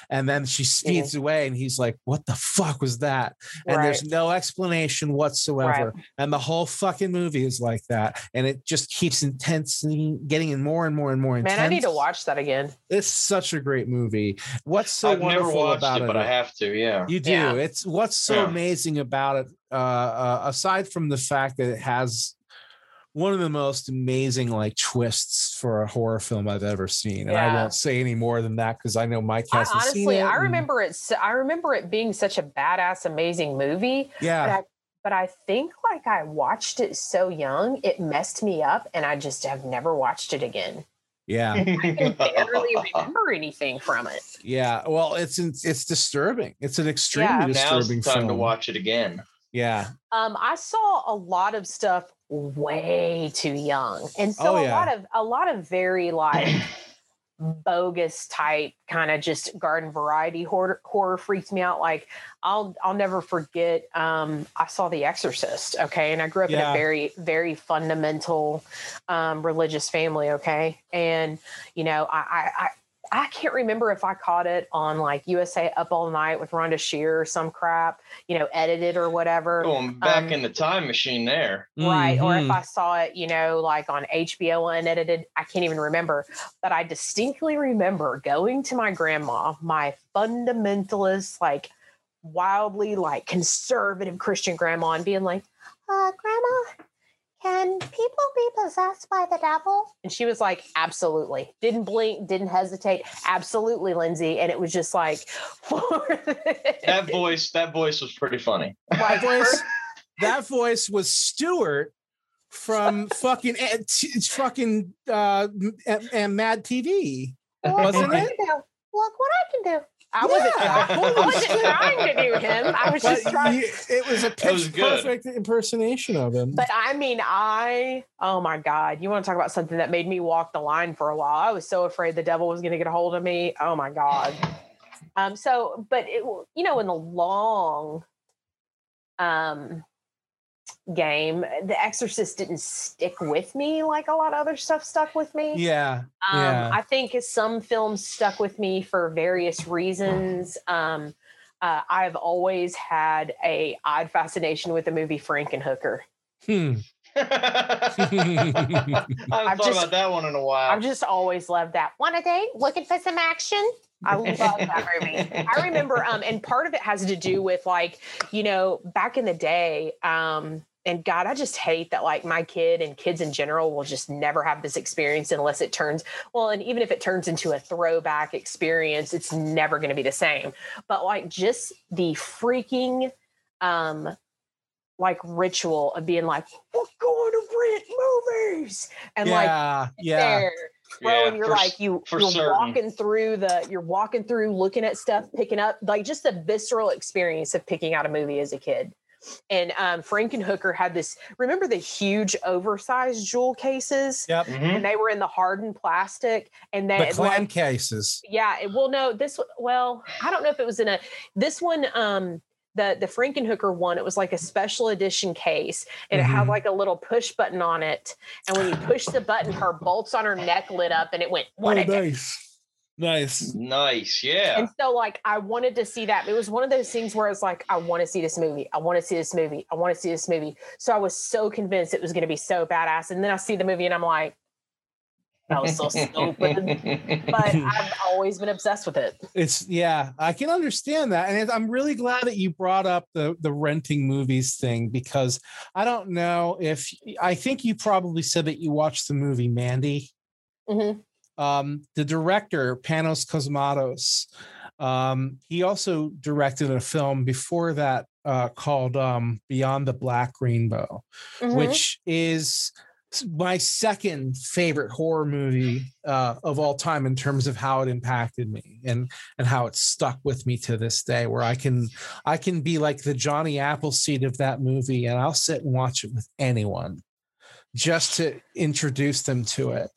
and then she speeds away and he's like what the fuck was that and there's no explanation whatsoever and the whole fucking movie is like that and it just keeps intense getting in more and more and more intense Man, I need to watch that again. it's such a great movie what's so I've never wonderful watched about it, it, but I have to. Yeah. you do. Yeah. It's what's so Yeah. amazing about it, uh, uh, aside from the fact that it has one of the most amazing like twists for a horror film I've ever seen. And I won't say any more than that because I know Mike I, hasn't seen honestly, it. I and- remember it. I remember it being such a badass, amazing movie. But Yeah. I, but I think like I watched it so young, it messed me up, and I just have never watched it again. Yeah. I can barely remember anything from it. Yeah. Well, it's it's disturbing. It's an extremely Yeah. Now's disturbing the time film. to watch it again. Yeah. Um, I saw a lot of stuff way too young, and so Oh, a lot of a lot of very like bogus type kind of just garden variety horror, horror freaks me out. Like I'll I'll never forget. Um, I saw The Exorcist. Okay, and I grew up in a very very fundamental um, religious family. Okay, and you know I I. I I can't remember if I caught it on like USA Up All Night with Rhonda Shear or some crap, you know, edited or whatever. Going back Um, in the time machine there. Right. Or if Mhm. I saw it, you know, like on HBO unedited, I can't even remember. But I distinctly remember going to my grandma, my fundamentalist, like wildly like conservative Christian grandma, and being like, uh, Grandma, can people be possessed by the devil? And she was like, Absolutely. Didn't blink, didn't hesitate. Absolutely, Lindsay. And it was just like, for That voice, that voice was pretty funny. that voice, that voice was Stuart from fucking eh, fucking uh, and, and Mad TV. Look Wasn't what I it? can do. Look what I can do. I wasn't, Yeah, trying, I wasn't trying to do him. I was But just trying. you- it was a That was pitch perfect impersonation of him. But I mean, I, oh my God, you want to talk about something that made me walk the line for a while? I was so afraid the devil was going to get a hold of me. Oh my God. Um, so, but it, you know, in the long, um, game, The Exorcist didn't stick with me like a lot of other stuff stuck with me. yeah, Um, yeah. I think some films stuck with me for various reasons. Um, uh, I've always had a odd fascination with the movie Frankenhooker. Hmm. I haven't I've thought just- about that one in a while. I've just always loved that. Want a date? Looking for some action? I love that movie. I remember, um, and part of it has to do with like, you know, back in the day, um, and God, I just hate that like my kid and kids in general will just never have this experience unless it turns well, and even if it turns into a throwback experience, it's never going to be the same. But like just the freaking um like ritual of being like, we're going to rent movies and like yeah, yeah. there bro Yeah, and you're for like you for you're certain. walking through the you're walking through looking at stuff picking up like just the visceral experience of picking out a movie as a kid and um frankenhooker had this remember the huge oversized jewel cases Yep. Mhm. and they were in the hardened plastic and The then clan like, cases. yeah it, well no this well i don't know if it was in a this one um the the frankenhooker one it was like a special edition case and it had Mhm. like a little push button on it and when you push the button her bolts on her neck lit up and it went what oh, a day. nice. Nice. Nice, yeah. and so like i wanted to see that it was one of those things where it's like i want to see this movie i want to see this movie i want to see this movie so i was so convinced it was going to be so badass and then i see the movie and i'm like that was so stupid but i've always been obsessed with it It's yeah, I can understand that, and I'm really glad that you brought up the the renting movies thing because I don't know if I think you probably said that you watched the movie Mandy. Mhm. Um, the director Panos Cosmatos, um, he also directed a film before that uh, called um, Beyond the Black Rainbow Mhm. which is my second favorite horror movie uh, of all time in terms of how it impacted me and and how it stuck with me to this day where i can i can be like the johnny appleseed of that movie and i'll sit and watch it with anyone just to introduce them to it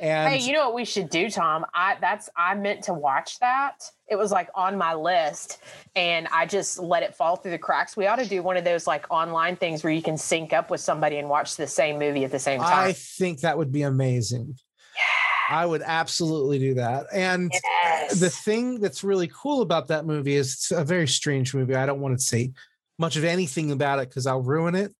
and Hey, you know what we should do, Tom? I that's I meant to watch that. It was like on my list and I just let it fall through the cracks. We ought to do one of those like online things where you can sync up with somebody and watch the same movie at the same time. i think that would be amazing i would absolutely do that and Yes. the thing that's really cool about that movie is it's a very strange movie. I don't want to say much of anything about it because I'll ruin it.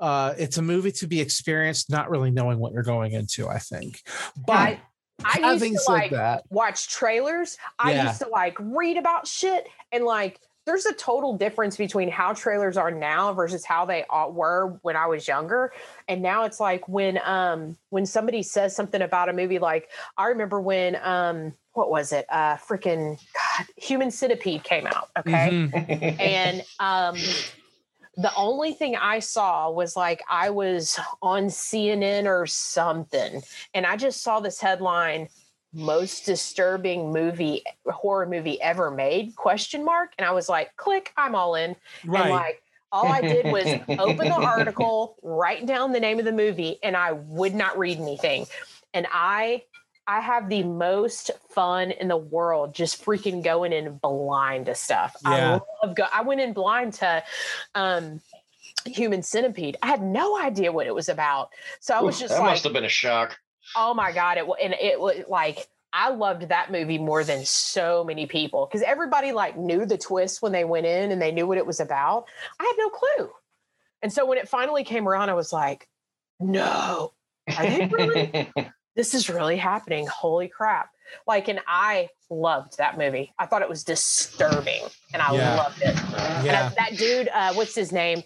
Uh, it's a movie to be experienced, not really knowing what you're going into. I think, but I, I used to said like that, watch trailers. I Yeah. used to like read about shit and like there's a total difference between how trailers are now versus how they were when I was younger. And now it's like when um when somebody says something about a movie like I remember when um what was it? Uh freaking God, Human Centipede came out, okay? Mhm. and um the only thing I saw was like I was on CNN or something, and I just saw this headline: "Most disturbing movie horror movie ever made?" Question mark, and I was like, "Click, I'm all in." And right? like all I did was open the article, write down the name of the movie, and I would not read anything. And I I have the most fun in the world just freaking going in blind to stuff. Yeah. I love go I went in blind to um human centipede. I had no idea what it was about. So I was Oof, just that like, must have been a shock. oh my god it and it was like i loved that movie more than so many people because everybody like knew the twist when they went in and they knew what it was about i had no clue and so when it finally came around i was like no are they really this is really happening. Holy crap. Like and i loved that movie. I thought it was disturbing and i Yeah. loved it. And I- that dude uh what's his name?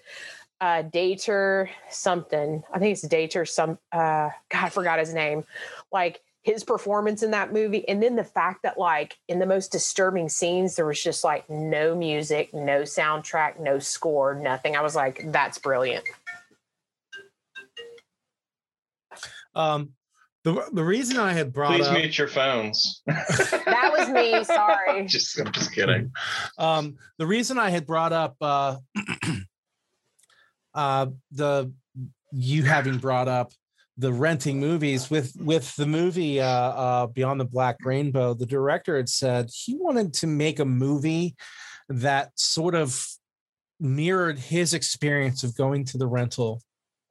Uh dater something. I think it's dater some uh god i forgot his name. Like his performance in that movie and then the fact that like in the most disturbing scenes there was just like no music no soundtrack no score nothing. I was like that's brilliant. Um, the the reason I had brought Please up, mute your phones. that was me sorry just, I'm just kidding. um, the reason I had brought up uh, uh, the you having brought up the renting movies with with the movie uh, uh, Beyond the Black Rainbow, the director had said he wanted to make a movie that sort of mirrored his experience of going to the rental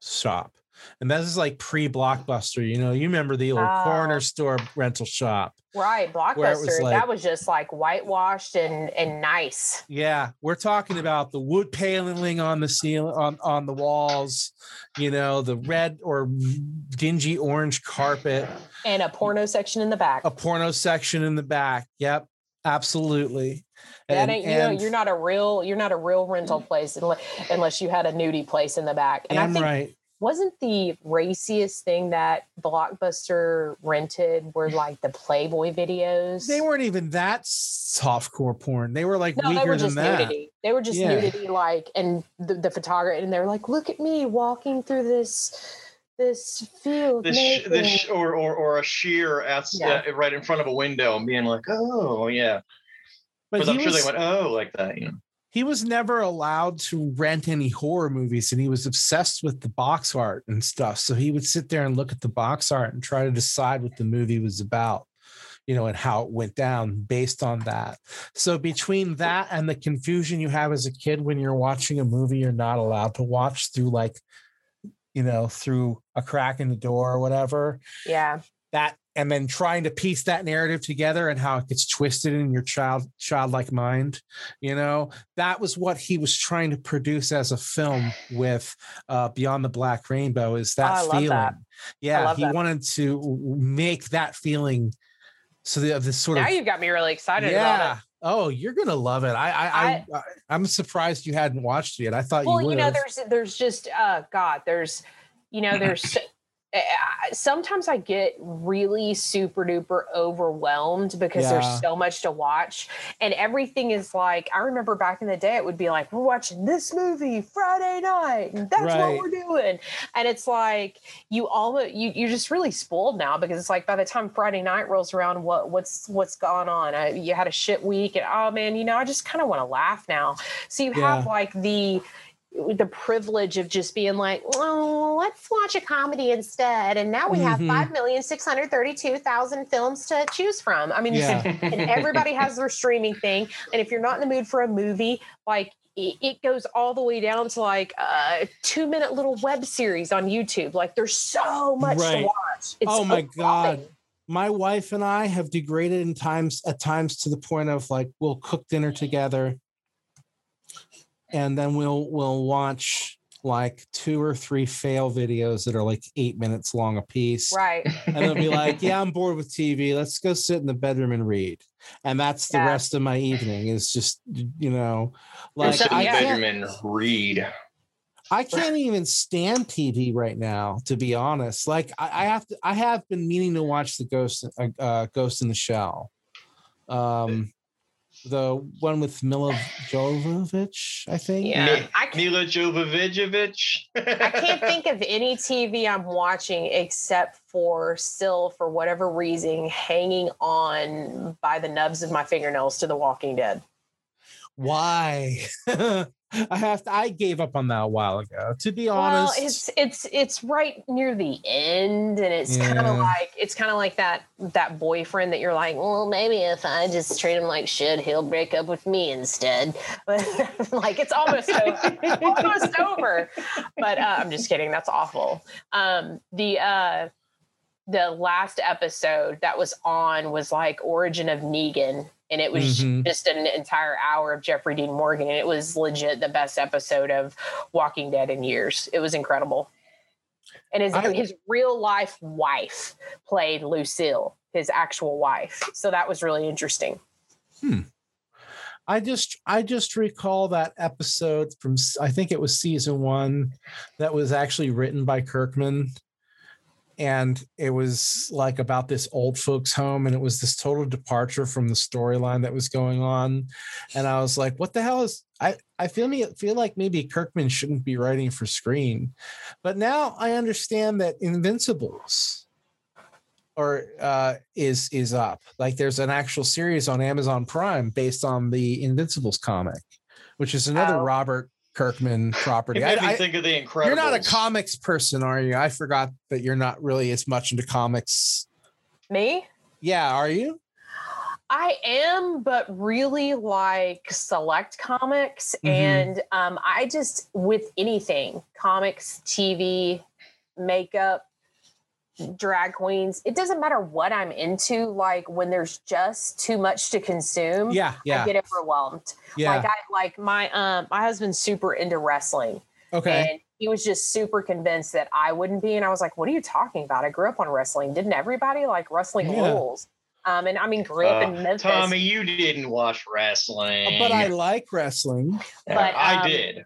shop and this is like pre-blockbuster. You know, you remember the old Oh. corner store rental shop. Right, it was blockbuster. like- that was just like whitewashed and and nice. Yeah, we're talking about the wood paneling on the ceiling on on the walls. You know, the red or dingy orange carpet, And a porno section in the back. a porno section in the back. Yep, absolutely. that And- ain't you and- know you're not a real you're not a real rental place unless, unless you had a nudie place in the back. And I Damn think right. Wasn't the raciest thing that Blockbuster rented were like the Playboy videos. They weren't even that softcore porn. They were like no, weaker they were than just that. nudity. They were just Yeah. nudity, like, and the, the photographer, and they're like, "Look at me walking through this this field." This, sh- this sh- or, or or a sheer at, Yeah. uh, right in front of a window and being like, oh yeah, But because I'm sure was, they went oh like that. You know, he was never allowed to rent any horror movies, and he was obsessed with the box art and stuff. So he would sit there and look at the box art and try to decide what the movie was about. You know, and how it went down based on that. So, between that and the confusion you have as a kid when you're watching a movie you're not allowed to watch through, like, you know, through a crack in the door or whatever, yeah, that and then trying to piece that narrative together and how it gets twisted in your child childlike mind you know? That was what he was trying to produce as a film with uh beyond the black rainbow is that Oh, feeling. That. yeah he that. wanted to make that feeling so the this sort now of now you've got me really excited about yeah. Oh you're gonna love it. I I, I, I i'm surprised you hadn't watched it. Yet i thought Well, you you would know, there's there's just uh God, there's you know, there's sometimes I get really super duper overwhelmed because Yeah. there's so much to watch, and everything is like. I remember back in the day, it would be like, "We're watching this movie Friday night, and that's Right. what we're doing," and it's like you almost you you're just really spoiled now because it's like by the time Friday night rolls around, what what's what's gone on? Uh, you had a shit week, and oh man, you know, I just kind of want to laugh now. So you have like the the privilege of just being like, oh, let's watch a comedy instead. And now we have Mhm. 5,632,000 films to choose from. I mean, Yeah. and everybody has their streaming thing. And if you're not in the mood for a movie, like it, it goes all the way down to like a two minute little web series on YouTube. Like there's so much Right. to watch. It's Oh my God. my wife and I have degraded in times at times to the point of like we'll cook dinner together and then we'll we'll watch like two or three fail videos that are like eight minutes long a piece. Right. And they'll be like, Yeah, I'm bored with TV. Let's go sit in the bedroom and read. And that's the Yeah. rest of my evening is just you know, like sit in I the can't bedroom and read. I can't even stand TV right now, to be honest. Like I, I have to, I have been meaning to watch the Ghost, uh, uh, Ghost in the Shell, um, the one with Milla Jovovich, I think. Yeah. Mi- I Milla Jovovich. I can't think of any TV I'm watching except for still, for whatever reason, hanging on by the nubs of my fingernails to The Walking Dead. Why? I have to. I gave up on that a while ago. To be Well, honest, it's it's it's right near the end, and it's kind of like it's kind of like that that boyfriend that you're like, well, maybe if I just treat him like shit, he'll break up with me instead. But like it's almost over, almost over. But uh, I'm just kidding. That's awful. Um, the uh, the last episode that was on was like Origin of Negan, and it was Mhm. just an entire hour of Jeffrey Dean Morgan, and it was legit the best episode of Walking Dead in years. It was incredible. And his I- his real life wife played Lucille, his actual wife. So that was really interesting. Hmm. I just I just recall that episode from I think it was season one that was actually written by Kirkman. And it was like about this old folks home, and it was this total departure from the storyline that was going on. And I was like, what the hell is I I feel me feel like maybe Kirkman shouldn't be writing for screen. But now I understand that Invincibles or uh is is up like there's an actual series on amazon prime based on the invincibles comic which is another Oh. robert kirkman It property made I- me I- think of the Incredibles. you're not a comics person are you i forgot that you're not really as much into comics Me? yeah are you I am, but really like select comics. Mhm. And um, I just, with anything, comics, TV, makeup, drag queens. It doesn't matter what I'm into. Like when there's just too much to consume, Yeah, yeah, I get overwhelmed. yeah. Like I like my um my husband's super into wrestling. okay. And he was just super convinced that I wouldn't be. And I was like, what are you talking about? I grew up on wrestling. Didn't everybody like wrestling Yeah. rules? Um, and I mean, grew up Uh, in Memphis. Tommy, you didn't watch wrestling. But I like wrestling. Yeah, but, I um, did. it,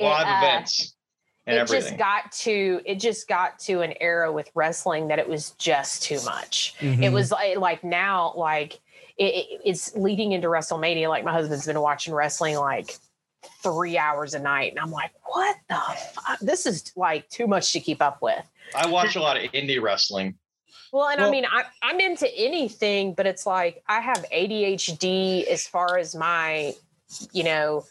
Live uh, events and it everything. just got to it just got to an era with wrestling that it was just too much. It Mhm. was like like now like it, it- it's leading into WrestleMania. Like my husband's been watching wrestling like three hours a night, and I'm like, what the fuck? This is like too much to keep up with. I watch a lot of indie wrestling. Well, and I mean, I, I'm into anything, but it's like I have ADHD as far as my, you know,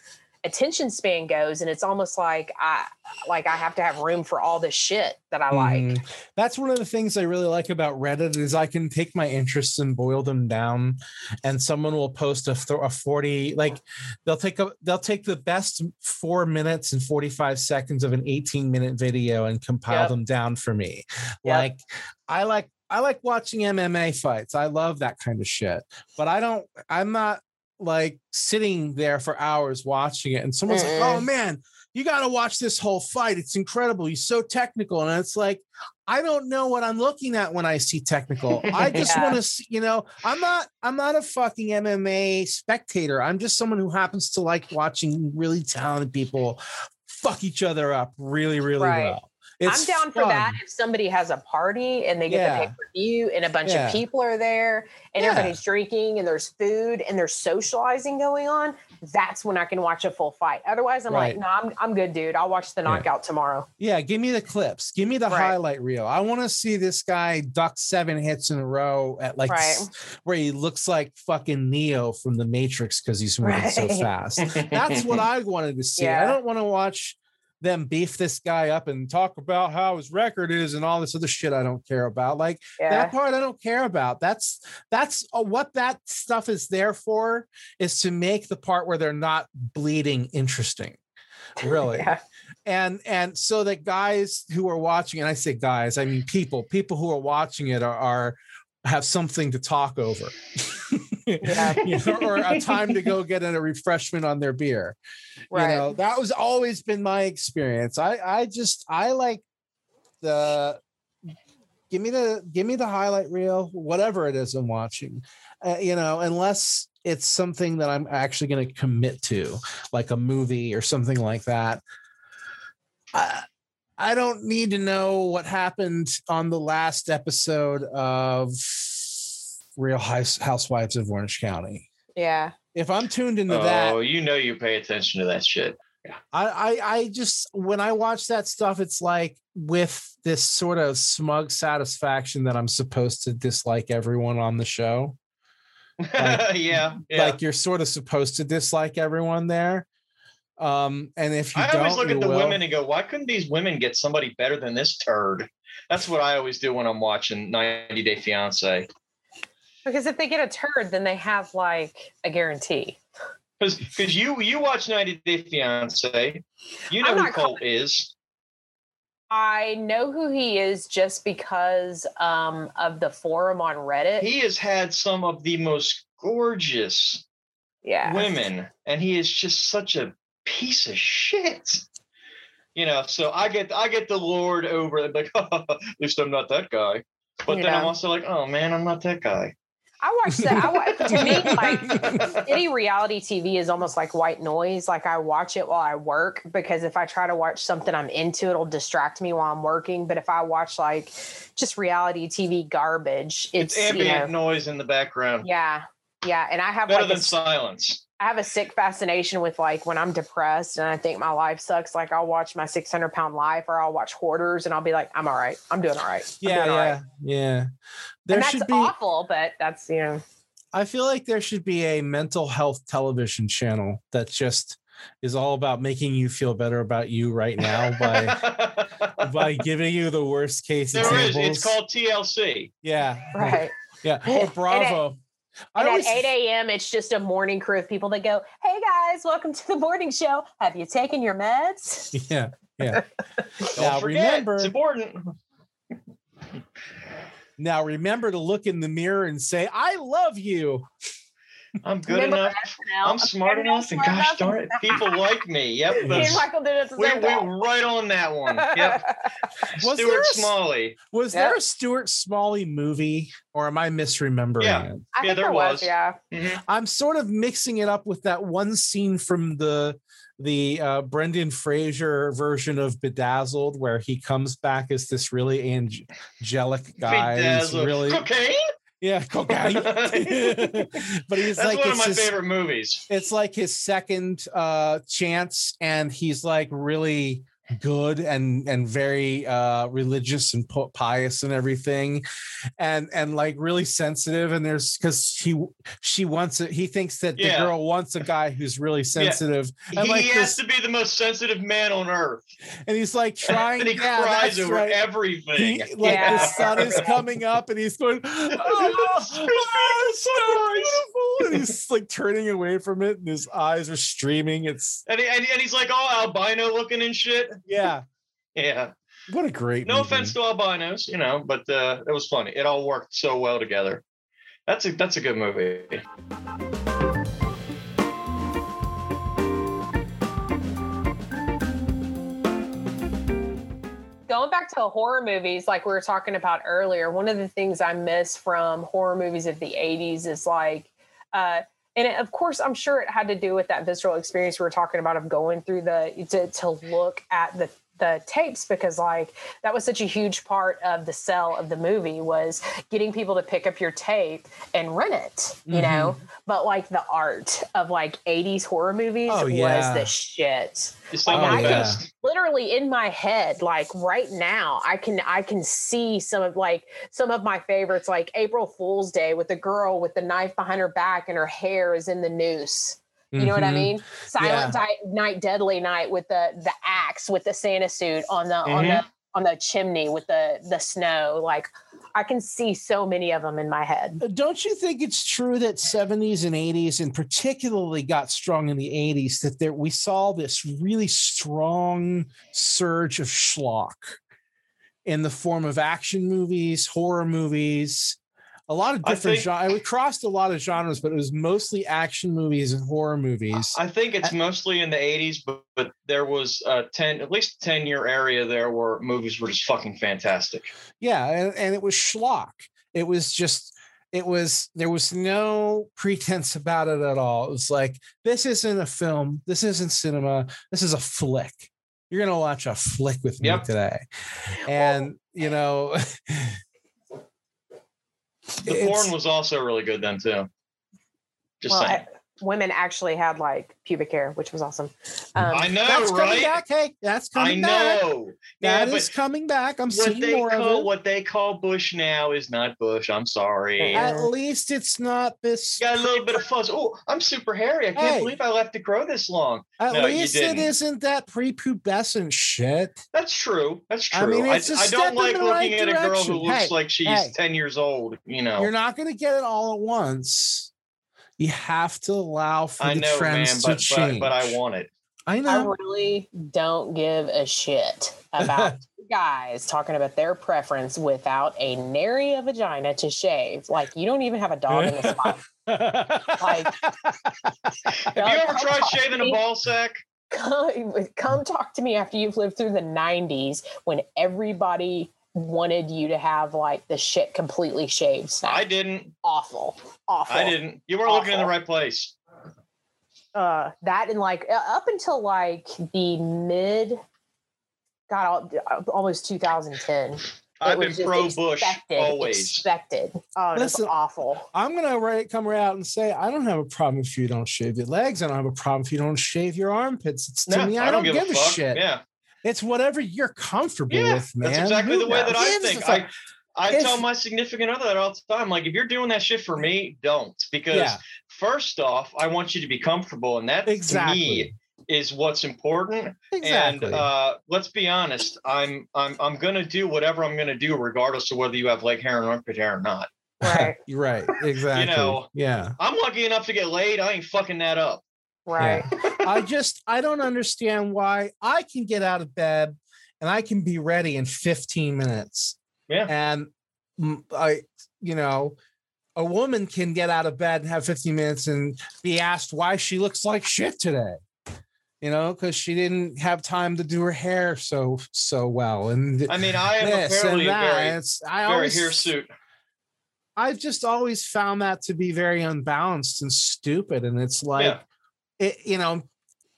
attention span goes, and it's almost like I like I have to have room for all this shit that I like. Mhm. That's one of the things I really like about Reddit is I can take my interests and boil them down, and someone will post a, a forty like they'll take a they'll take the best four minutes and forty five seconds of an eighteen minute video and compile Yep. them down for me. Yep. Like I like I like watching MMA fights. I love that kind of shit, but I don't. I'm not like sitting there for hours watching it, and someone's like, "Oh mm-hmm. man." you got to watch this whole fight. It's incredible. He's so technical. And it's like, I don't know what I'm looking at when I see technical. I just Yeah. want to, you know, I'm not, I'm not a fucking MMA spectator. I'm just someone who happens to like watching really talented people fuck each other up really, really Right. well. It's I'm down for that if somebody has a party and they get Yeah. the pay per view and a bunch Yeah. of people are there and Yeah. everybody's drinking and there's food and there's socializing going on. That's when I can watch a full fight. Otherwise, I'm Right. like, no, I'm I'm good, dude. I'll watch the knockout tomorrow. Yeah, give me the clips. Give me the Right. highlight reel. I want to see this guy duck seven hits in a row at like Right. where he looks like fucking Neo from the Matrix because he's moving so fast. That's what I wanted to see. I don't want to watch them beef this guy up and talk about how his record is and all this other shit I don't care about. Like Yeah. that part I don't care about. That's that's uh, what that stuff is there for is to make the part where they're not bleeding interesting. Really Yeah. and and so that guys who are watching and i say guys i mean people people who are watching it are, are have something to talk over Yeah. You know, or a time to go get a refreshment on their beer Right. you know that was always been my experience i i just i like the give me the give me the highlight reel whatever it is i'm watching uh, you know unless it's something that i'm actually going to commit to like a movie or something like that I, I don't need to know what happened on the last episode of real housewives of orange county yeah. if i'm tuned into that oh, you know you pay attention to that shit. I, I I just when I watch that stuff, it's like with this sort of smug satisfaction that I'm supposed to dislike everyone on the show. yeah, yeah. Like you're sort of supposed to dislike everyone there. Um, and if you I don't, always look you at the will. women and go, why couldn't these women get somebody better than this turd? That's what I always do when I'm watching 90 Day Fiance. Because if they get a turd, then they have like a guarantee. Because because you you watch 90 Day Fiance, you know who Colt is. I know who he is just because um, of the forum on Reddit. He has had some of the most gorgeous yeah. women, and he is just such a piece of shit. You know, so I get I get the Lord over it, like at least I'm not that guy. But then I'm also like, oh man, I'm not that guy. I watch that. I, wa- to me, like any reality TV is almost like white noise. Like I watch it while I work because if I try to watch something I'm into, it'll distract me while I'm working. But if I watch like just reality TV garbage, It's, it's, you ambient know, noise in the background. yeah, yeah. And I have Better like a than silence. I have a sick fascination with like when I'm depressed and I think my life sucks. Like I'll watch my 600 pound life or I'll watch Hoarders and I'll be like, I'm all right. I'm doing all right. I'm yeah, all yeah, right. yeah. There and that's should be. awful, but that's you know, I feel like there should be a mental health television channel that just is all about making you feel better about you right now by by giving you the worst case there is. examples. It's called TLC. yeah, right. yeah. And Oh, bravo. I And always, at 8 a.m., it's just a morning crew of people that go, Hey guys, welcome to the morning show. Have you taken your meds? yeah. Yeah. Don't Now, forget, remember- it's important. Now remember to look in the mirror and say, "I love you." I'm good Remember enough. now, I'm smart okay, enough, and smart gosh enough. darn it, people like me. Yep, Me and Michael did it at the we, same we time. right on that one. Yep, Was there Stuart a s- Smalley. Was Yeah. there a Stuart Smalley movie, or am I misremembering Yeah. it? I Yeah, think there there was. was. Yeah. Mhm. I'm sort of mixing it up with that one scene from the the uh, Brendan Fraser version of Bedazzled, where he comes back as this really angelic guy. He's Bedazzled. really, Cocaine. Yeah, cocaine. but he's That's like, one of my his- favorite movies. it's like his second uh chance and he's like really good and and very uh religious and pious and everything and and like really sensitive and there's because he she wants it he thinks that the Yeah. girl wants a guy who's really sensitive He And like has this- to be the most sensitive man on earth, and he's like trying and he yeah, cries over right. everything. He, like the sun is coming up and he's going oh, It's so beautiful," and he's like turning away from it and his eyes are streaming it's and, he, and, and he's like all albino looking and shit. Yeah Yeah. what a great No movie. offense to albinos, you know, but uh, it was funny. It all worked so well together. That's a that's a good movie. going back to horror movies like we were talking about earlier one of the things i miss from horror movies of the 80s is like uh and it, of course i'm sure it had to do with that visceral experience we were talking about of going through the to, to look at the the tapes because like that was such a huge part of the sell of the movie was getting people to pick up your tape and rent it you mm-hmm. know but like the art of like 80s horror movies Oh, was the shit It's Like, like Oh, I yeah. best. literally in my head like right now i can i can see some of like some of my favorites like april fool's day with the girl with the knife behind her back and her hair is in the noose you know what i Mhm. mean? Silent Di- night deadly night with the the axe with the santa suit on the on the on the chimney with the the snow. Like i can see so many of them in my head. Uh, Don't you think it's true that 70s and 80s, and particularly got strong in the 80s, that there we saw this really strong surge of schlock in the form of action movies, horror movies, a lot of different genres. We crossed a lot of genres, but it was mostly action movies and horror movies. I think it's mostly in the 80s, but, but there was a 10, at least 10 year area there where movies were just fucking fantastic. yeah, and, and it was schlock. It was just it was there was no pretense about it at all. It was like this isn't a film, this isn't cinema, this is a flick. You're gonna watch a flick with me Yep. today, and you know, The porn was also really good then, too. Just well saying. I- women actually had like pubic hair which was awesome um, I know, that's coming right? back. Hey, that's I coming back. know. That yeah, is coming back. I'm what seeing they more call of it. what they call Bush now is not Bush. I'm sorry. At least it's not this. Got a little bit of fuzz. Oh, I'm super hairy. I can't Hey. believe I left it grow this long. At No, least it didn't. that prepubescent shit. That's true. That's true. I mean, it's a I step don't in like the looking right at a girl who direction. looks Hey, like she's hey. 10 years old, you know. You're not going to get it all at once. You have to allow for I the know, man, trends but, to but, change. but I want it. I know. I really don't give a shit about guys talking about their preference without a nary a vagina to shave. Like you don't even have a dog in the spot. Like- Have you ever tried shaving a ball sack? Come, come talk to me after you've lived through the '90s when everybody wanted you to have like the shit completely shaved. Snap. I didn't. awful, awful. I didn't. You weren't looking in the right place. uh that and like uh, up until like the mid god almost 2010 I've been was just pro Bush expected, always. expected oh it Listen, awful I'm gonna right, come right out and say I don't have a problem if you don't shave your legs. I don't have a problem if you don't shave your armpits. It's to No, me, I, don't, give, a, fuck. shit. Yeah, It's whatever you're comfortable yeah. with, man. That's exactly Who the way that I gives a think. I, I If- tell my significant other that all the time. Like, if you're doing that shit for me, don't. Because Yeah. first off, I want you to be comfortable, and that to exactly. me is what's important. Exactly. And uh, let's be honest, I'm I'm I'm gonna do whatever I'm gonna do, regardless of whether you have leg hair and armpit hair or not. right You're right. Exactly. you know, yeah. I'm lucky enough to get laid. I ain't fucking that up. Right. I just I don't understand why I can get out of bed and I can be ready in 15 minutes. Yeah. And I, you know, a woman can get out of bed and have 15 minutes and be asked why she looks like shit today. You know, because she didn't have time to do her hair so so well. And I mean, I am apparently very, It's, I very always hirsute. I've just always found that to be very unbalanced and stupid. And it's like, Yeah. It, you know,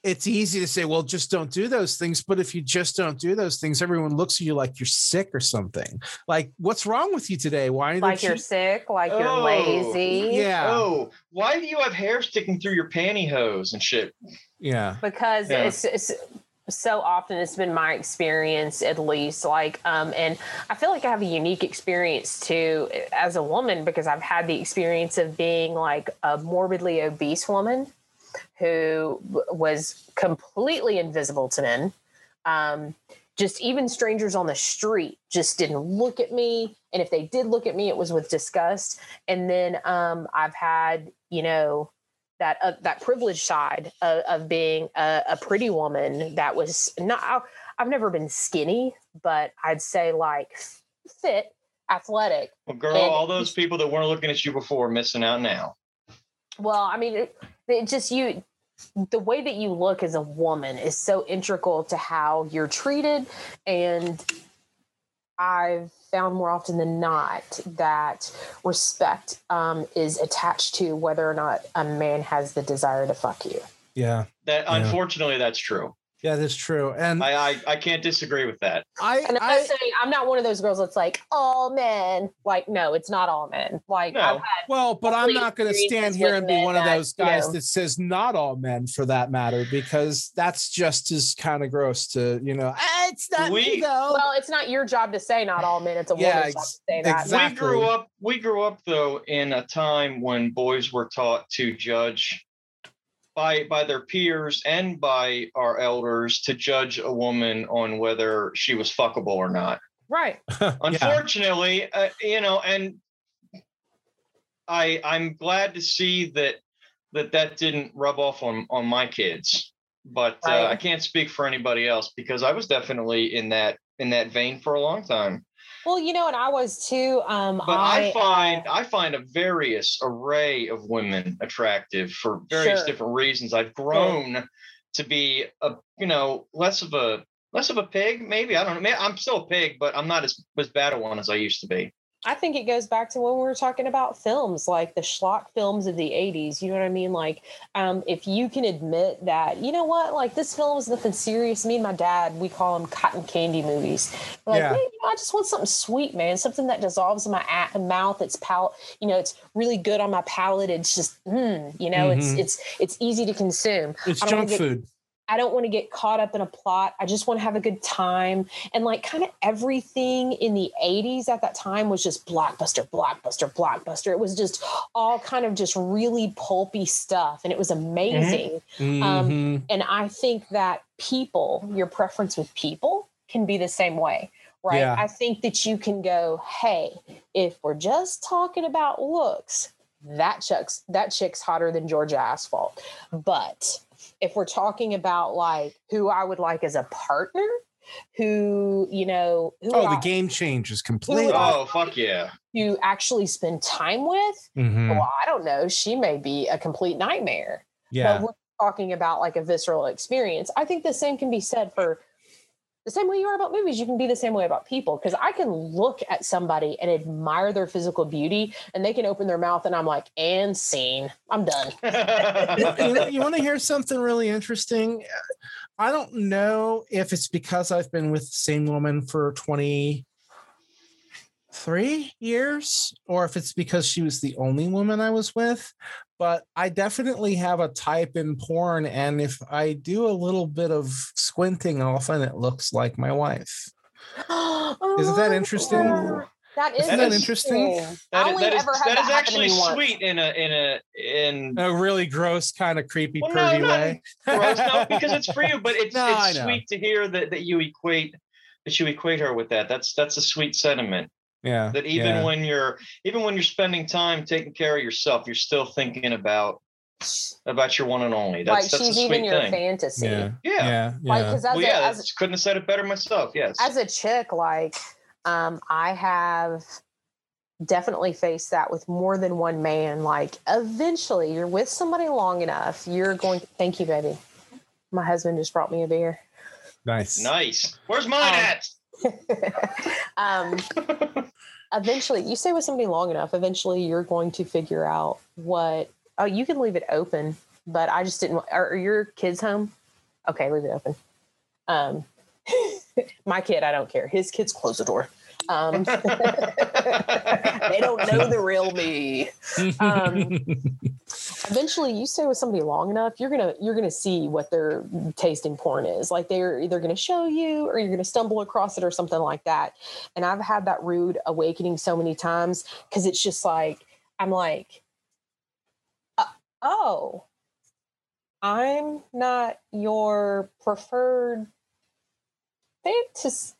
it's easy to say, well, just don't do those things. But if you just don't do those things, everyone looks at you like you're sick or something. Like, what's wrong with you today? Why? Like don't you're sick, like you're Oh, lazy. Yeah. Oh, why do you have hair sticking through your pantyhose and shit? Yeah. because Yeah. it's, it's so often it's been my experience at least like um and i feel like i have a unique experience too as a woman because i've had the experience of being like a morbidly obese woman who was completely invisible to men. Um just even strangers on the street just didn't look at me. And if they did look at me it was with disgust. And then um i've had you know that uh, that privileged side of, of being a, a pretty woman that was not I, i've never been skinny but i'd say like fit athletic. Well, girl, And- all those people that weren't looking at you before are missing out now. Well i mean it, it just you the way that you look as a woman is so integral to how you're treated and i've found more often than not that respect um, is attached to whether or not a man has the desire to fuck you Yeah. That Yeah. unfortunately, that's true. Yeah, that's true. And I, I, I I can't disagree with that. I, And I'm I- not saying I'm not one of those girls that's like all men. Like, no, it's not all men. Like, No. Well, but I'm not going to stand here and be men one of that, those you guys know- that says not all men for that matter, because that's just as kind of gross to, you know, "Ah, it's not We- me though. well, it's not your job to say not all men. It's a Yeah, woman's job to say that. exact- We grew up. We grew up though in a time when boys were taught to judge by by their peers and by our elders to judge a woman on whether she was fuckable or not. Right. Yeah. Unfortunately, uh, you know, and I I'm glad to see that that that didn't rub off on on my kids. But uh, Right. I can't speak for anybody else because I was definitely in that in that vein for a long time. Well, you know, and I was too. Um, But I, I, find uh, I find a various array of women attractive for various Sure. different reasons. I've grown to be a you know less of a less of a pig, maybe I don't know. I'm still a pig, but I'm not as as bad a one as I used to be. I think it goes back to when we were talking about films, like the schlock films of the 80s. You know what I mean? Like, um, if you can admit that, you know what, like this film is nothing serious. Me and my dad, we call them cotton candy movies. We're like, Yeah. "Man, you know, I just want something sweet, man. Something that dissolves in my a- mouth. It's pal, you know, it's really good on my palate. It's just, mm, you know, it's Mhm. it's it's easy to consume. it's junk get- food. I don't want to get caught up in a plot. I just want to have a good time. And like kind of everything in the 80s at that time was just blockbuster, blockbuster, blockbuster. It was just all kind of just really pulpy stuff. And it was amazing. Um, Mhm. And I think that people, your preference with people can be the same way. Right. Yeah. I think that you can go, hey, if we're just talking about looks, that chick's that chick's hotter than Georgia asphalt. But if we're talking about like who I would like as a partner, who, you know, who oh, I, the game changes completely. Who I- Oh fuck yeah! to actually spend time with, Mhm. well, I don't know, she may be a complete nightmare. Yeah. But we're talking about like a visceral experience. I think the same can be said for the same way you are about movies. You can be the same way about people because I can look at somebody and admire their physical beauty, and they can open their mouth, and I'm like, and scene, I'm done. you, want to hear something really interesting? I don't know if it's because I've been with the same woman for 23 years or if it's because she was the only woman I was with, but I definitely have a type in porn. And if I do a little bit of squinting, often it looks like my wife. Oh, Isn't that interesting? Oh, That is, Isn't that interesting? I That is, that is, that that is actually sweet in a in a in A really gross, kind of creepy, Well, no, pervy not way. gross, no, because it's for you, but it's No, it's sweet to hear that that you equate that you equate her with that. That's that's a sweet sentiment. Yeah. That even yeah. when you're even when you're spending time taking care of yourself, you're still thinking about about your one and only. That's, like that's she's a even sweet your thing. fantasy. Yeah. Yeah. Yeah. Like, because as, Well, a, yeah, as, that's, couldn't have said it better myself. Yes. as a chick, like um, I have definitely faced that with more than one man. Like eventually, you're with somebody long enough, you're going. thank you, baby. My husband just brought me a beer. Nice. nice. Where's mine Um, at? um, eventually, you stay with somebody long enough. Eventually, you're going to figure out what. Oh, you can leave it open, but I just didn't. Are, are your kids home? Okay, leave it open. Um, my kid, I don't care. His kids close the door. Um, they don't know the real me. Um, eventually you stay with somebody long enough you're gonna you're gonna see what their taste in porn is. Like they're either gonna show you or you're gonna stumble across it or something like that. And i've had that rude awakening so many times because it's just like i'm like uh, oh i'm not your preferred fantasy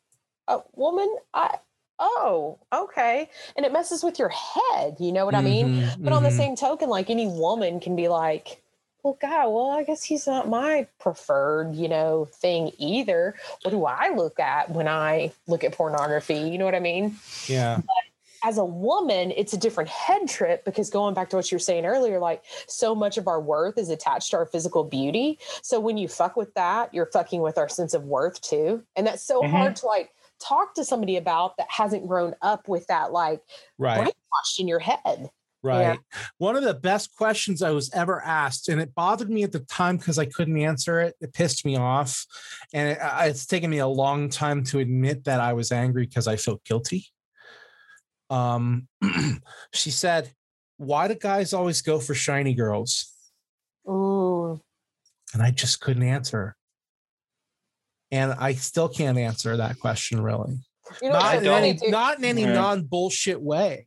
uh, woman. I oh okay and it messes with your head you know what i mean Mhm, but on the mhm. same token, like any woman can be like, well, God, well, I guess he's not my preferred, you know, thing either. What do I look at when I look at pornography? You know what I mean? Yeah. As a woman, it's a different head trip because going back to what you were saying earlier, like so much of our worth is attached to our physical beauty. So when you fuck with that, you're fucking with our sense of worth too. And that's so Mhm. hard to like talk to somebody about that hasn't grown up with that like Right. brainwashed in your head. Right. One of the best questions I was ever asked, and it bothered me at the time because I couldn't answer it. It pissed me off. And it, it's taken me a long time to admit that I was angry because I felt guilty. Um, she said, Why do guys always go for shiny girls? Ooh. And I just couldn't answer. And I still can't answer that question really. You know, Not in any, too? not in any Yeah. non bullshit way.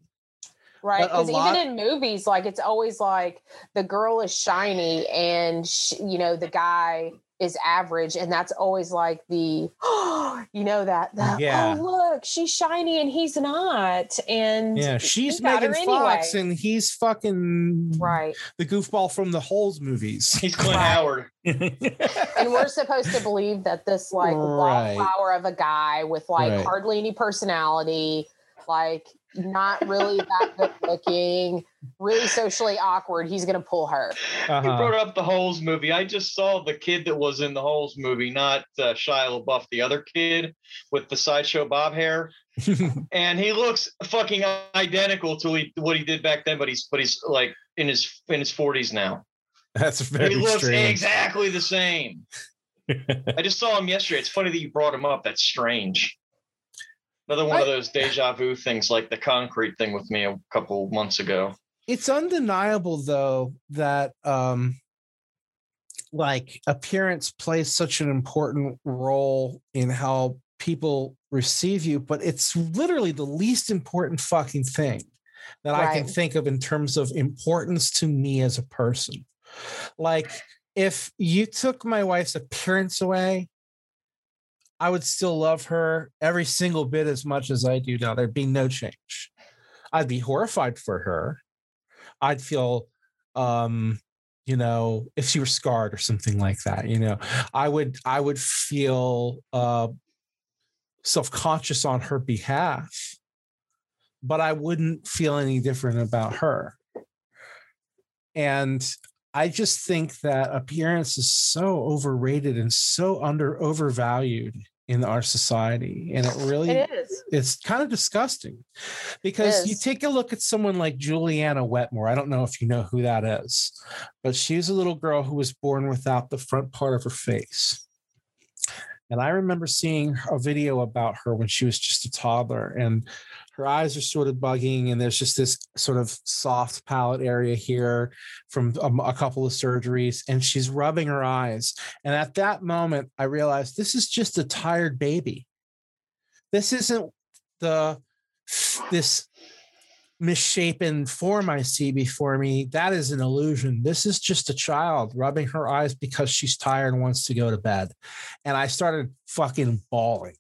right? Because lot- even in movies, like it's always like the girl is shiny and sh you know the guy is average, and that's always like the you know that the, Yeah. oh look she's shiny and he's not, and Yeah, he she's got her Megan anyway. Fox and he's fucking right, the goofball from the Holes movies. He's Clint Right. Howard. and we're supposed to believe that this like Right. wallflower of a guy with like Right. hardly any personality, like not really that good looking, really socially awkward, he's gonna pull her. You Uh-huh. brought up the Holes movie. I just saw the kid that was in the Holes movie, not uh, Shia LaBeouf, the other kid with the sideshow bob hair, and he looks fucking identical to he, what he did back then. But he's but he's like in his in his forties now. That's very he looks strange. exactly the same. I just saw him yesterday. It's funny that you brought him up. That's strange. Another one of those deja vu things, like the concrete thing with me a couple months ago. it's undeniable though that um like appearance plays such an important role in how people receive you but it's literally the least important fucking thing that i can think of in terms of importance to me as a person like if you took my wife's appearance away i would still love her every single bit as much as i do now. There'd be no change. I'd be horrified for her. I'd feel um you know if she were scarred or something like that you know? I would I would feel uh self-conscious on her behalf but I wouldn't feel any different about her. And I just think that appearance is so overrated and so under overvalued in our society and it really It is. it's kind of disgusting because you take a look at someone like Juliana Wetmore. I don't know if you know who that is, but she's a little girl who was born without the front part of her face. And I remember seeing a video about her when she was just a toddler, and her eyes are sort of bugging, and there's just this sort of soft palate area here from a, a couple of surgeries, and she's rubbing her eyes. And at that moment, I realized this is just a tired baby. This isn't the this misshapen form I see before me. That is an illusion. This is just a child rubbing her eyes because she's tired and wants to go to bed. And I started fucking bawling.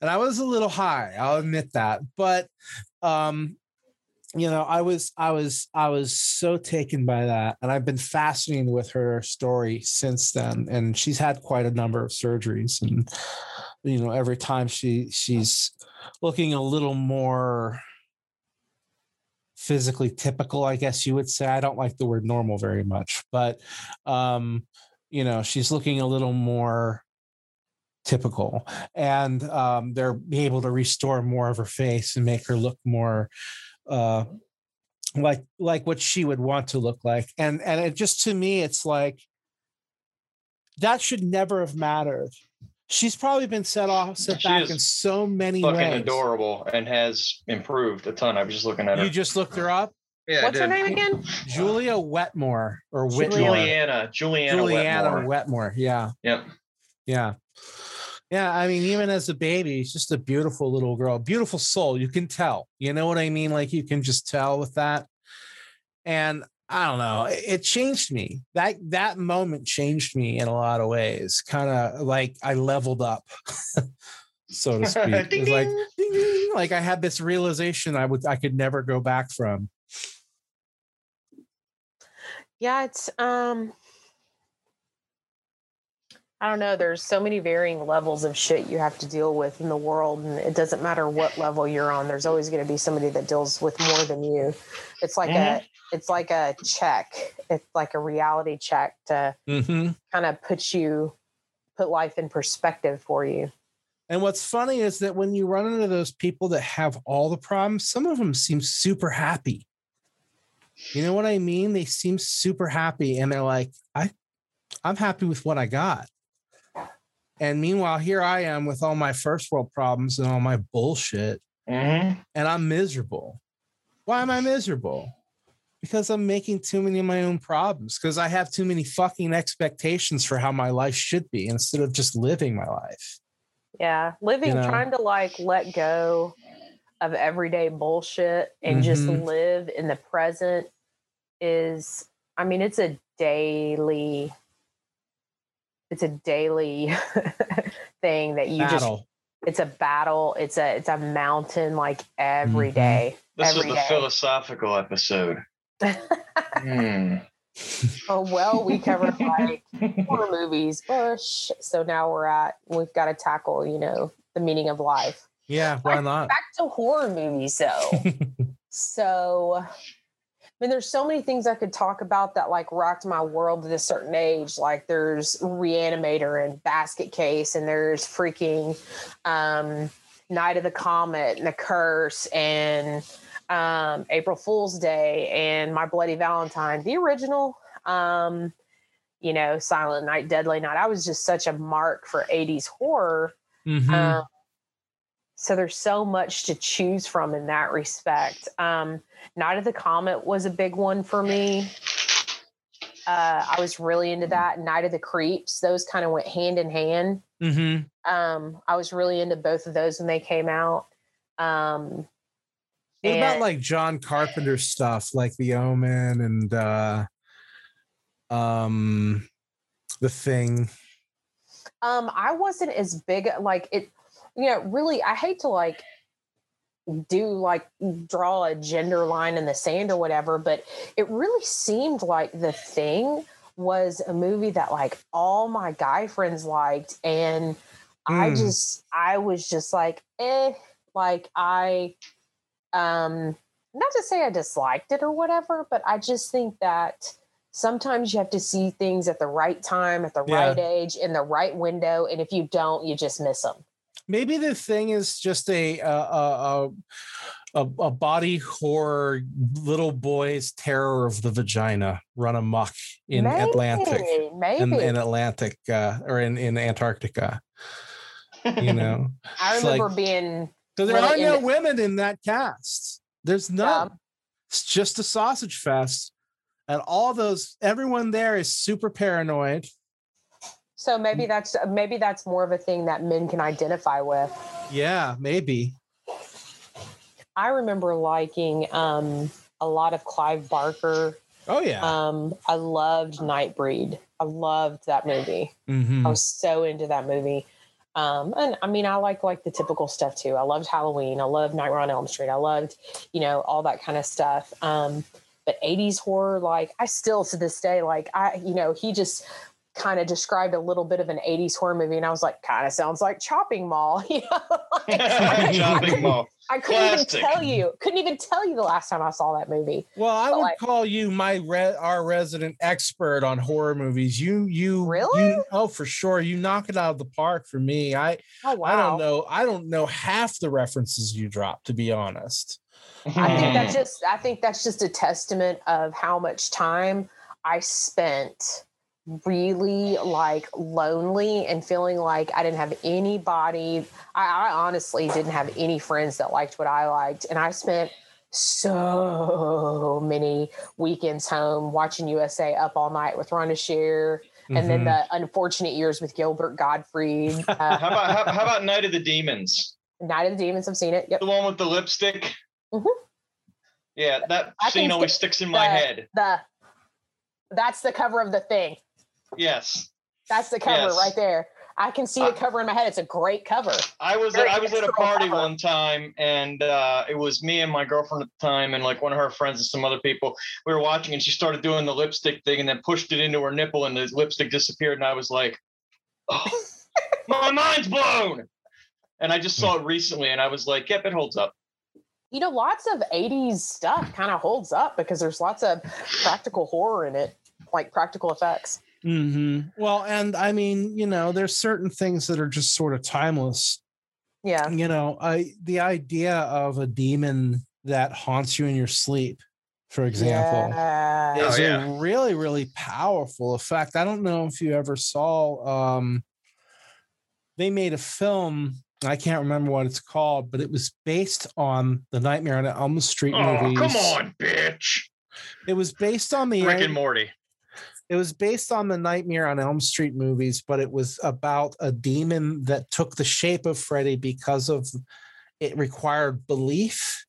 And I was a little high, I'll admit that. But um you know, I was, I was, I was so taken by that, and I've been fascinated with her story since then. And she's had quite a number of surgeries, and you know, every time she she's looking a little more physically typical, I guess you would say. I don't like the word normal very much, but um, you know, she's looking a little more typical, and um, they're able to restore more of her face and make her look more uh like like what she would want to look like and and it just to me it's like that should never have mattered she's probably been set off set She back in so many Fucking ways adorable and has improved a ton. I was just looking at her. you just looked her up yeah, What's her name again? julia wetmore or whitmore Juliana. Juliana. juliana Wetmore. wetmore yeah Yep. yeah yeah i mean even as a baby she's just a beautiful little girl beautiful soul you can tell you know what i mean? Like you can just tell with that. And i don't know it, it changed me that that moment changed me in a lot of ways kind of like i leveled up so to speak. Ding, It's like ding. ding, ding, like i had this realization i would i could never go back from. Yeah, it's um I don't know, there's so many varying levels of shit you have to deal with in the world and it doesn't matter what level you're on. There's always going to be somebody that deals with more than you. It's like a it's like a check. It's like a reality check to mm-hmm. kind of put you put life in perspective for you. And what's funny is that when you run into those people that have all the problems, some of them seem super happy. You know what I mean? They seem super happy and they're like, I I'm happy with what I got. And meanwhile, here I am with all my first world problems and all my bullshit, Mhm. and I'm miserable. Why am I miserable? Because I'm making too many of my own problems, because I have too many fucking expectations for how my life should be instead of just living my life. Yeah, living know? trying to like let go of everyday bullshit and just Mhm. live in the present is I mean it's a daily it's a daily thing that you just Battle. it's a battle, it's a it's a mountain like every Mhm. day. This was every the day. philosophical episode. Hmm. Oh well, we covered like horror movies, Bush. So now we're at we've got to tackle, you know, the meaning of life. Yeah, why not? Back to horror movies though. So, I mean, there's so many things I could talk about that like rocked my world at a certain age. Like there's Reanimator and Basket Case, and there's freaking um, Night of the Comet and The Curse and um, April Fool's Day and My Bloody Valentine, the original. Um, you know, Silent Night, Deadly Night. I was just such a mark for 80s horror. Mhm. Um, so there's so much to choose from in that respect. Um, Night of the Comet was a big one for me. Uh, I was really into that. Night of the Creeps, those kind of went hand in hand. Mhm. Um, I was really into both of those when they came out. Um, What about like John Carpenter stuff, like The Omen and uh um The Thing? Um, I wasn't as big like it, you know, really I hate to like do like draw a gender line in the sand or whatever, but it really seemed like the thing was a movie that like all my guy friends liked and I Mm. just I was just like eh like I um not to say I disliked it or whatever, but I just think that sometimes you have to see things at the right time, at the Yeah. right age, in the right window, and if you don't, you just miss them. Maybe the thing is just a a a, a, a body horror little boy's terror of the vagina run amok in Atlantic. maybe. In, in Atlantic uh, or in, in Antarctica, you know, I remember like- being because there Really are no in- women in that cast. There's none. Yeah. It's just a sausage fest. And all those, everyone there is super paranoid. So Mm. maybe that's maybe that's more of a thing that men can identify with. Yeah, maybe. I remember liking um, a lot of Clive Barker. Oh, yeah. Um, I loved Nightbreed. I loved that movie. Mhm. I was so into that movie. Um, and I mean, I like like the typical stuff too. I loved Halloween. I loved Nightmare on Elm Street. I loved, you know, all that kind of stuff. Um, but 80s horror, like I still to this day, like I, you know, he just kind of described a little bit of an 80s horror movie and I was like, kind of sounds like Chopping Mall. You know? like, I, Chopping Mall. I couldn't Classic. even tell you, couldn't even tell you the last time I saw that movie. Well, I But, would like- call you my re- our resident expert on horror movies. You you Really? you- oh, for sure. You knock it out of the park for me. I Oh wow. I don't know. I don't know half the references you drop, to be honest. I think that's just I think that's just a testament of how much time I spent really like lonely and feeling like I didn't have anybody. I, I honestly didn't have any friends that liked what I liked. And I spent so many weekends home watching USA up all night with Rhonda Shear and then Mhm. the unfortunate years with Gilbert Gottfried. Uh, How about how, how about Night of the Demons? Night of the Demons, I've seen it. Yep. The one with the lipstick. Mhm. Yeah, that I scene always sticks in my head. The that's the cover of the thing. Yes, That's the cover Yes. right there. I can see the cover in my head. It's a great cover. I was Very I was at a party cover. one time, and uh, it was me and my girlfriend at the time, and like one of her friends and some other people. We were watching, and she started doing the lipstick thing, and then pushed it into her nipple, and the lipstick disappeared. And I was like, "Oh, my mind's blown!" And I just saw it recently, and I was like, "Yep, it holds up." You know, lots of 80s stuff kind of holds up because there's lots of practical horror in it, like practical effects. Mhm. Well, and I mean, you know, there's certain things that are just sort of timeless. Yeah. You know, I the idea of a demon that haunts you in your sleep, for example. Yeah. Oh, is yeah. a really really powerful effect i don't know if you ever saw um they made a film i can't remember what it's called but it was based on the nightmare on elm street Oh, movies come on, bitch! it was based on the Rick and Morty. It was based on the nightmare on elm street movies but it was about a demon that took the shape of freddy because of it required belief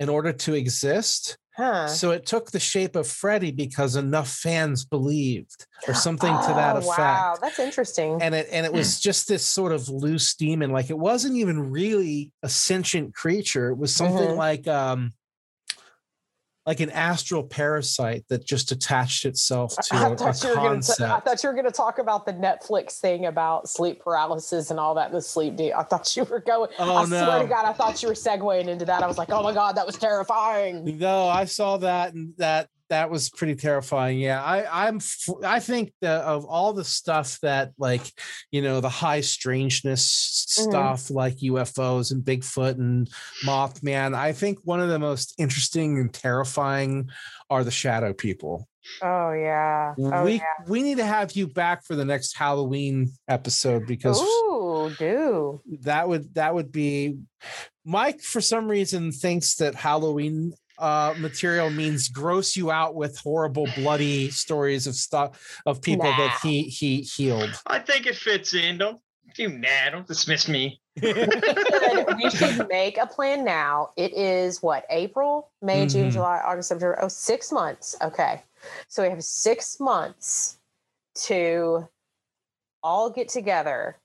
in order to exist Huh. So it took the shape of Freddy because enough fans believed, or something to that Oh, effect. Wow, that's interesting. And it and it was just this sort of loose demon. Like it wasn't even really a sentient creature. It was something Mhm. like um like an astral parasite that just attached itself to I a, a thought, you were gonna t- I thought you were going to talk about the Netflix thing about sleep paralysis and all that, the sleep deal. I thought you were going. Oh, I swear to God, I thought you were segueing into that. I was like, oh my God, that was terrifying. No, I saw that and that that was pretty terrifying. Yeah, I I'm I think that of all the stuff that like you know the high strangeness Mhm. stuff like UFOs and Bigfoot and Mothman, I think one of the most interesting and terrifying are the shadow people. Oh yeah. Oh we yeah. we need to have you back for the next Halloween episode because Ooh, do. that would that would be Mike for some reason thinks that Halloween uh material means gross you out with horrible bloody stories of stuff of people that he he healed. I think it fits in. Don't you nah, don't dismiss me. We should, we should make a plan now. It is what April, May, June, Mhm. July, August, September. Oh, six months. Okay, so we have six months to all get together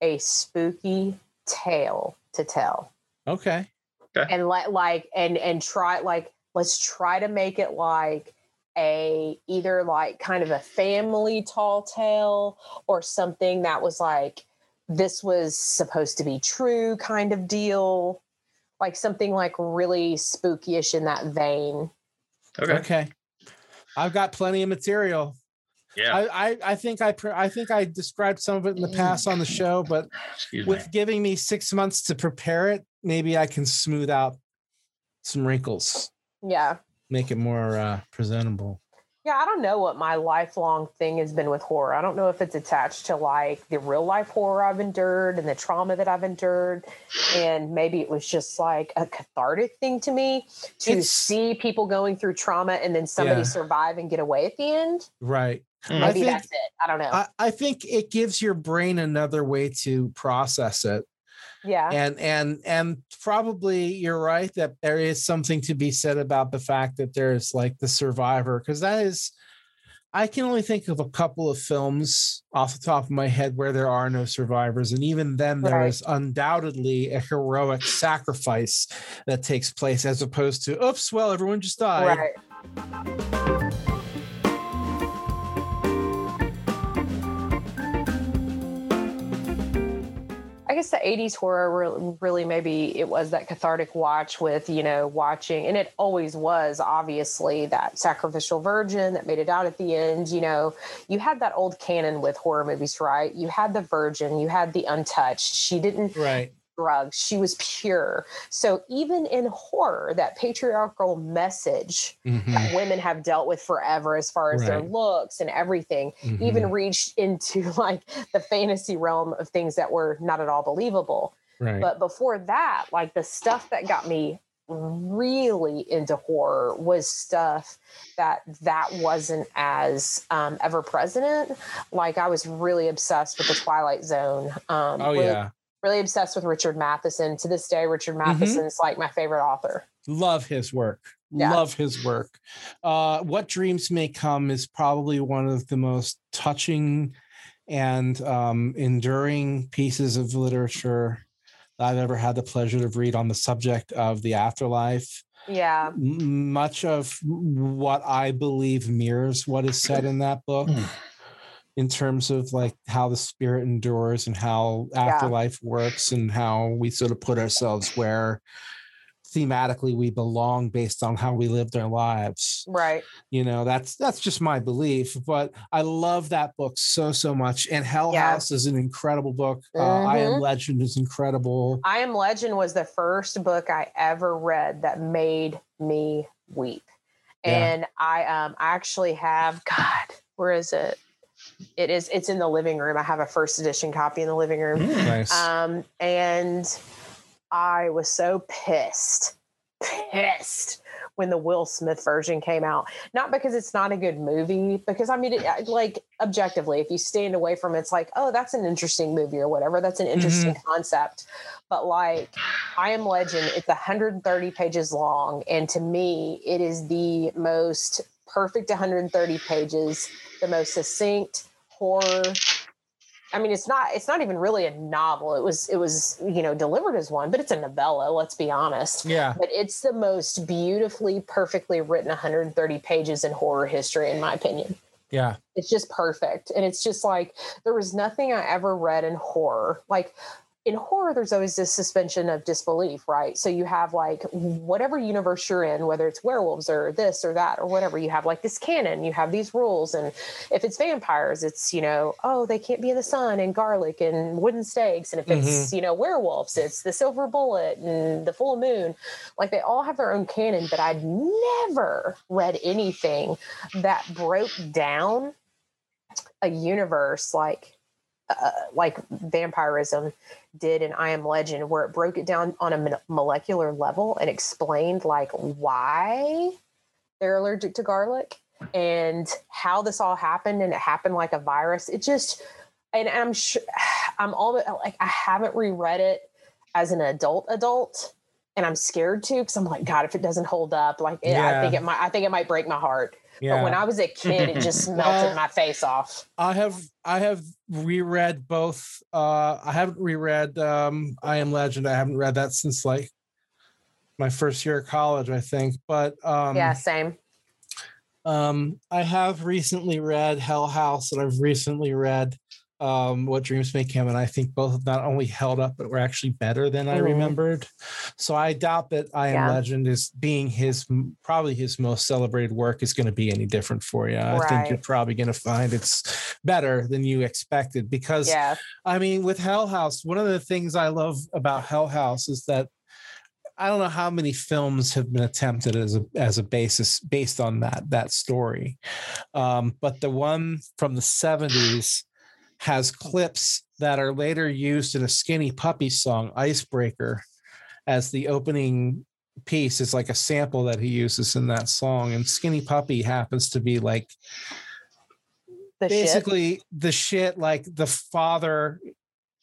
a spooky tale to tell. okay. And let like and and try like let's try to make it like a either like kind of a family tall tale or something that was like this was supposed to be true kind of deal like something like really spookyish in that vein Okay. Okay. I've got plenty of material. Yeah. I, I I think I pre- I think I described some of it in the mm. past on the show, but Excuse me. with giving me six months to prepare it, maybe I can smooth out some wrinkles, yeah make it more uh, presentable. yeah i don't know what my lifelong thing has been with horror i don't know if it's attached to like the real life horror i've endured and the trauma that i've endured and maybe it was just like a cathartic thing to me to It's- see people going through trauma and then somebody Yeah. survive and get away at the end. Right. I maybe think- that's it i don't know I, I think it gives your brain another way to process it. Yeah And and and probably you're right that there is something to be said about the fact that there's like the survivor, because that is I can only think of a couple of films off the top of my head where there are no survivors. And even then, there is undoubtedly a heroic sacrifice that takes place as opposed to, oops, well, everyone just died. Right. I guess the 80s horror really, maybe it was that cathartic watch with, you know, watching, and it always was obviously that sacrificial virgin that made it out at the end. You know, you had that old canon with horror movies, right? You had the virgin, you had the untouched. She didn't Right. Drugs. She was pure. So even in horror, that patriarchal message Mhm, that women have dealt with forever as far as their looks and everything, mhm. even reached into like the fantasy realm of things that were not at all believable. right. But before that, like the stuff that got me really into horror was stuff that that wasn't as um, ever present. Like I was really obsessed with the Twilight Zone. Um, oh, really- yeah. Really obsessed with Richard Matheson. To this day, Richard Mm-hmm. Matheson is like my favorite author. Love his work. Yeah. Love his work. Uh, what Dreams May Come is probably one of the most touching and um, enduring pieces of literature that I've ever had the pleasure to read on the subject of the afterlife. Yeah. M- Much of what I believe mirrors what is said in that book Hmm. In terms of like how the spirit endures and how afterlife works and how we sort of put ourselves where thematically we belong based on how we lived our lives Right. you know that's that's just my belief but i love that book so so much and hell Yeah. house is an incredible book uh, i am Mhm. legend is incredible I Am Legend was the first book I ever read that made me weep. Yeah. And I um I actually have God, where is it? It is it's in the living room. I have a first edition copy in the living room. Mm. nice Um, and I was so pissed, pissed when the Will Smith version came out. Not because it's not a good movie, because I mean, it, like objectively, if you stand away from it, it's like, oh, that's an interesting movie or whatever. That's an interesting concept. But like, I Am Legend, it's 130 pages long, and to me, it is the most perfect 130 pages, the most succinct horror I mean, it's not it's not even really a novel. It was it was you know delivered as one, but it's a novella. Let's be honest. yeah But it's the most beautifully, perfectly written 130 pages in horror history, in my opinion. yeah It's just perfect, and it's just like there was nothing I ever read in horror like. In horror, there's always this suspension of disbelief, right? So you have like whatever universe you're in, whether it's werewolves or this or that or whatever, you have like this canon, you have these rules. And if it's vampires, it's, you know, oh, they can't be in the sun and garlic and wooden stakes. And if it's, you know, werewolves, it's the silver bullet and the full moon. Like they all have their own canon, but I'd never read anything that broke down a universe like uh, like vampirism did in I Am Legend, where it broke it down on a molecular level and explained like why they're allergic to garlic and how this all happened, and it happened like a virus. It just, and I'm sure, I'm almost like I haven't reread it as an adult adult, and I'm scared to because I'm like, God, if it doesn't hold up, like it, I think it might, I think it might break my heart. Yeah But when I was a kid, it just melted Well, my face off. I have I have reread both. Uh, I haven't reread um, I Am Legend. I haven't read that since like my first year of college, I think. But um, yeah, same. um, I have recently read Hell House, and I've recently read um, What Dreams May Come, and I think both not only held up, but were actually better than I Mhm. remembered. So I doubt that I Am Yeah. Legend is being his probably his most celebrated work is going to be any different for you. I think you're probably going to find it's better than you expected because Yeah. I mean, with Hell House, one of the things I love about Hell House is that I don't know how many films have been attempted as a as a basis based on that that story, um, but the one from the seventies has clips that are later used in a Skinny Puppy song, "Icebreaker," as the opening piece. Is like a sample that he uses in that song, and Skinny Puppy happens to be like The shit. basically the shit like the father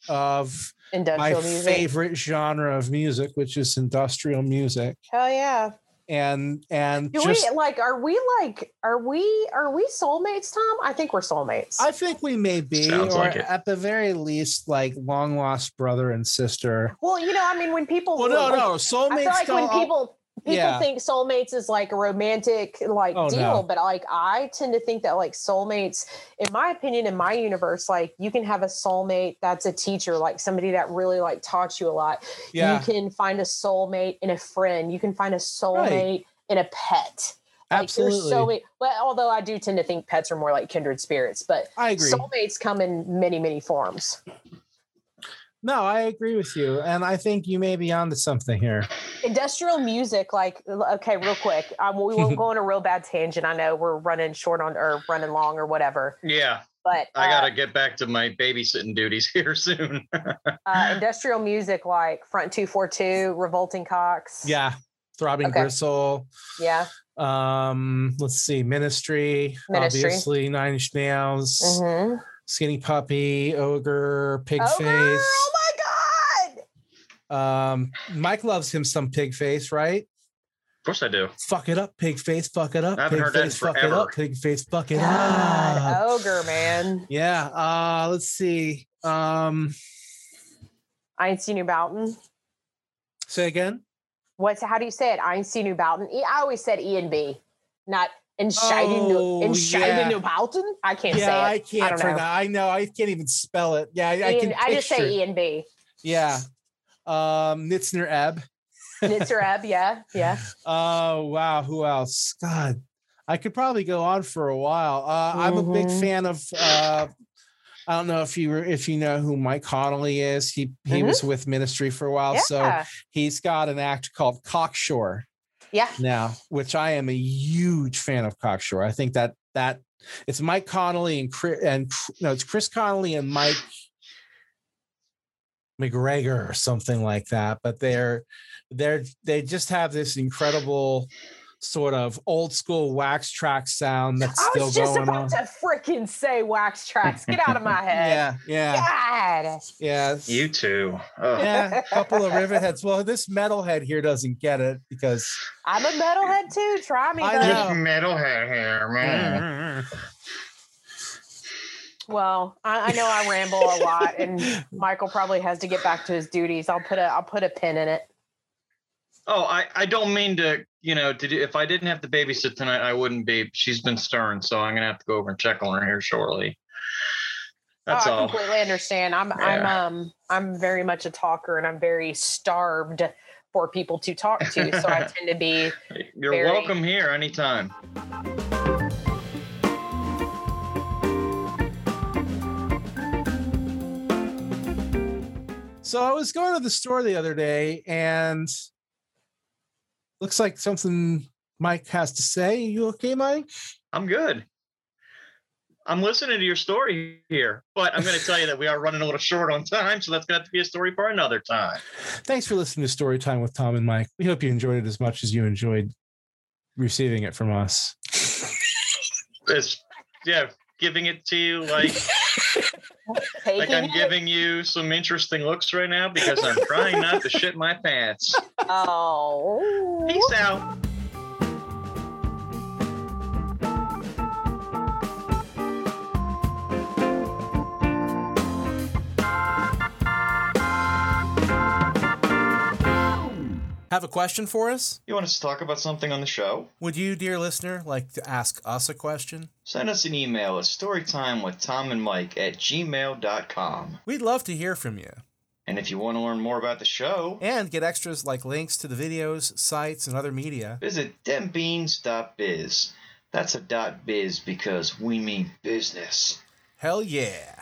of my music. favorite genre of music which is industrial music Hell yeah. And and Do just we like? Are we like? Are we? Are we soulmates, Tom? I think we're soulmates. I think we may be, Sounds or like it. at the very least, like long lost brother and sister. well, you know, I mean, when people Well, no, like, no, I soulmates. feel like when people people yeah. think soulmates is like a romantic like Oh, deal, no. but like I tend to think that like soulmates, in my opinion, in my universe, like you can have a soulmate that's a teacher, like somebody that really like taught you a lot. yeah, You can find a soulmate in a friend. You can find a soulmate in a pet. Like absolutely. there's so many. But although I do tend to think pets are more like kindred spirits, but I agree. soulmates come in many many forms. No, I agree with you, and I think you may be onto something here. Industrial music, like okay, real quick. Um, we won't go on a real bad tangent. I know we're running short on or running long or whatever, Yeah, but I uh, gotta get back to my babysitting duties here soon. uh, industrial music like Front Two Four Two, Revolting Cocks. Yeah, throbbing Okay. gristle. yeah. Um, let's see, Ministry, Ministry. obviously, Nine Inch Nails, Mhm. Skinny Puppy, Ogre, Pig Ogre, Face. Oh my god! Um, Mike loves him some Pig Face, right? of course I do. Fuck it up, Pig Face. Fuck it up, I haven't Pig heard that in Face. Fuck it up, Pig Face. Fuck it God, up. ogre man. Yeah. Uh, let's see. Um, I ain't seen you Boughton. say again. What's how do you say it? I ain't seen you Boughton. E- I always said E and B, not in Scheiden Oh, in Scheiden yeah. Boughton. I can't yeah, say it. I can't I don't know. that. I know. I can't even spell it. Yeah, I can. and- I just say. E and B. Yeah. Um, Nitzer Ebb. Nitzer Ebb, yeah, yeah. Oh wow, who else? God, I could probably go on for a while. Uh, I'm a big Mhm. fan of. Uh, I don't know if you were- if you know who Mike Connolly is. He he Mhm. was with Ministry for a while, yeah. so he's got an act called Cocksure yeah. now, which I am a huge fan of Cocksure. I think that that it's Mike Connolly and Chris, and no, it's Chris Connolly and Mike McGregor or something like that. But they're they're they just have this incredible sort of old school wax track sound that's still going on. I still was just going about on. to freaking say Wax Trax. Get out of my head. Yeah, yeah, God. yeah. You too. Ugh. Yeah, a couple of rivet heads. Well, this metalhead here doesn't get it because I'm a metalhead too. Try me, I buddy. know. metalhead hair, man. Mm-hmm. Well, I, I know I ramble a lot, and Michael probably has to get back to his duties. I'll put a I'll put a pin in it. Oh, I, I don't mean to, you know, to do, if I didn't have to babysit tonight, I wouldn't be. She's been stern, so I'm gonna have to go over and check on her here shortly. That's oh, I all. completely understand. I'm I'm um I'm very much a talker, and I'm very starved for people to talk to. So I tend to be You're very- welcome here anytime. So I was going to the store the other day and looks like something Mike has to say. You okay, Mike? I'm good. I'm listening to your story here, but I'm going to tell you that we are running a little short on time, so that's going to have to be a story for another time. Thanks for listening to Story Time with Tom and Mike. We hope you enjoyed it as much as you enjoyed receiving it from us. It's, yeah, giving it to you like taking like I'm it. giving you some interesting looks right now because I'm trying not to shit my pants. Oh, Peace out. Have a question for us? You want us to talk about something on the show? Would you, dear listener, like to ask us a question? Send us an email at storytime with Tom and Mike at gmail.com. We'd love to hear from you. And if you want to learn more about the show, And get extras like links to the videos, sites, and other media. visit dembeans.biz. That's a dot biz because we mean business. Hell yeah.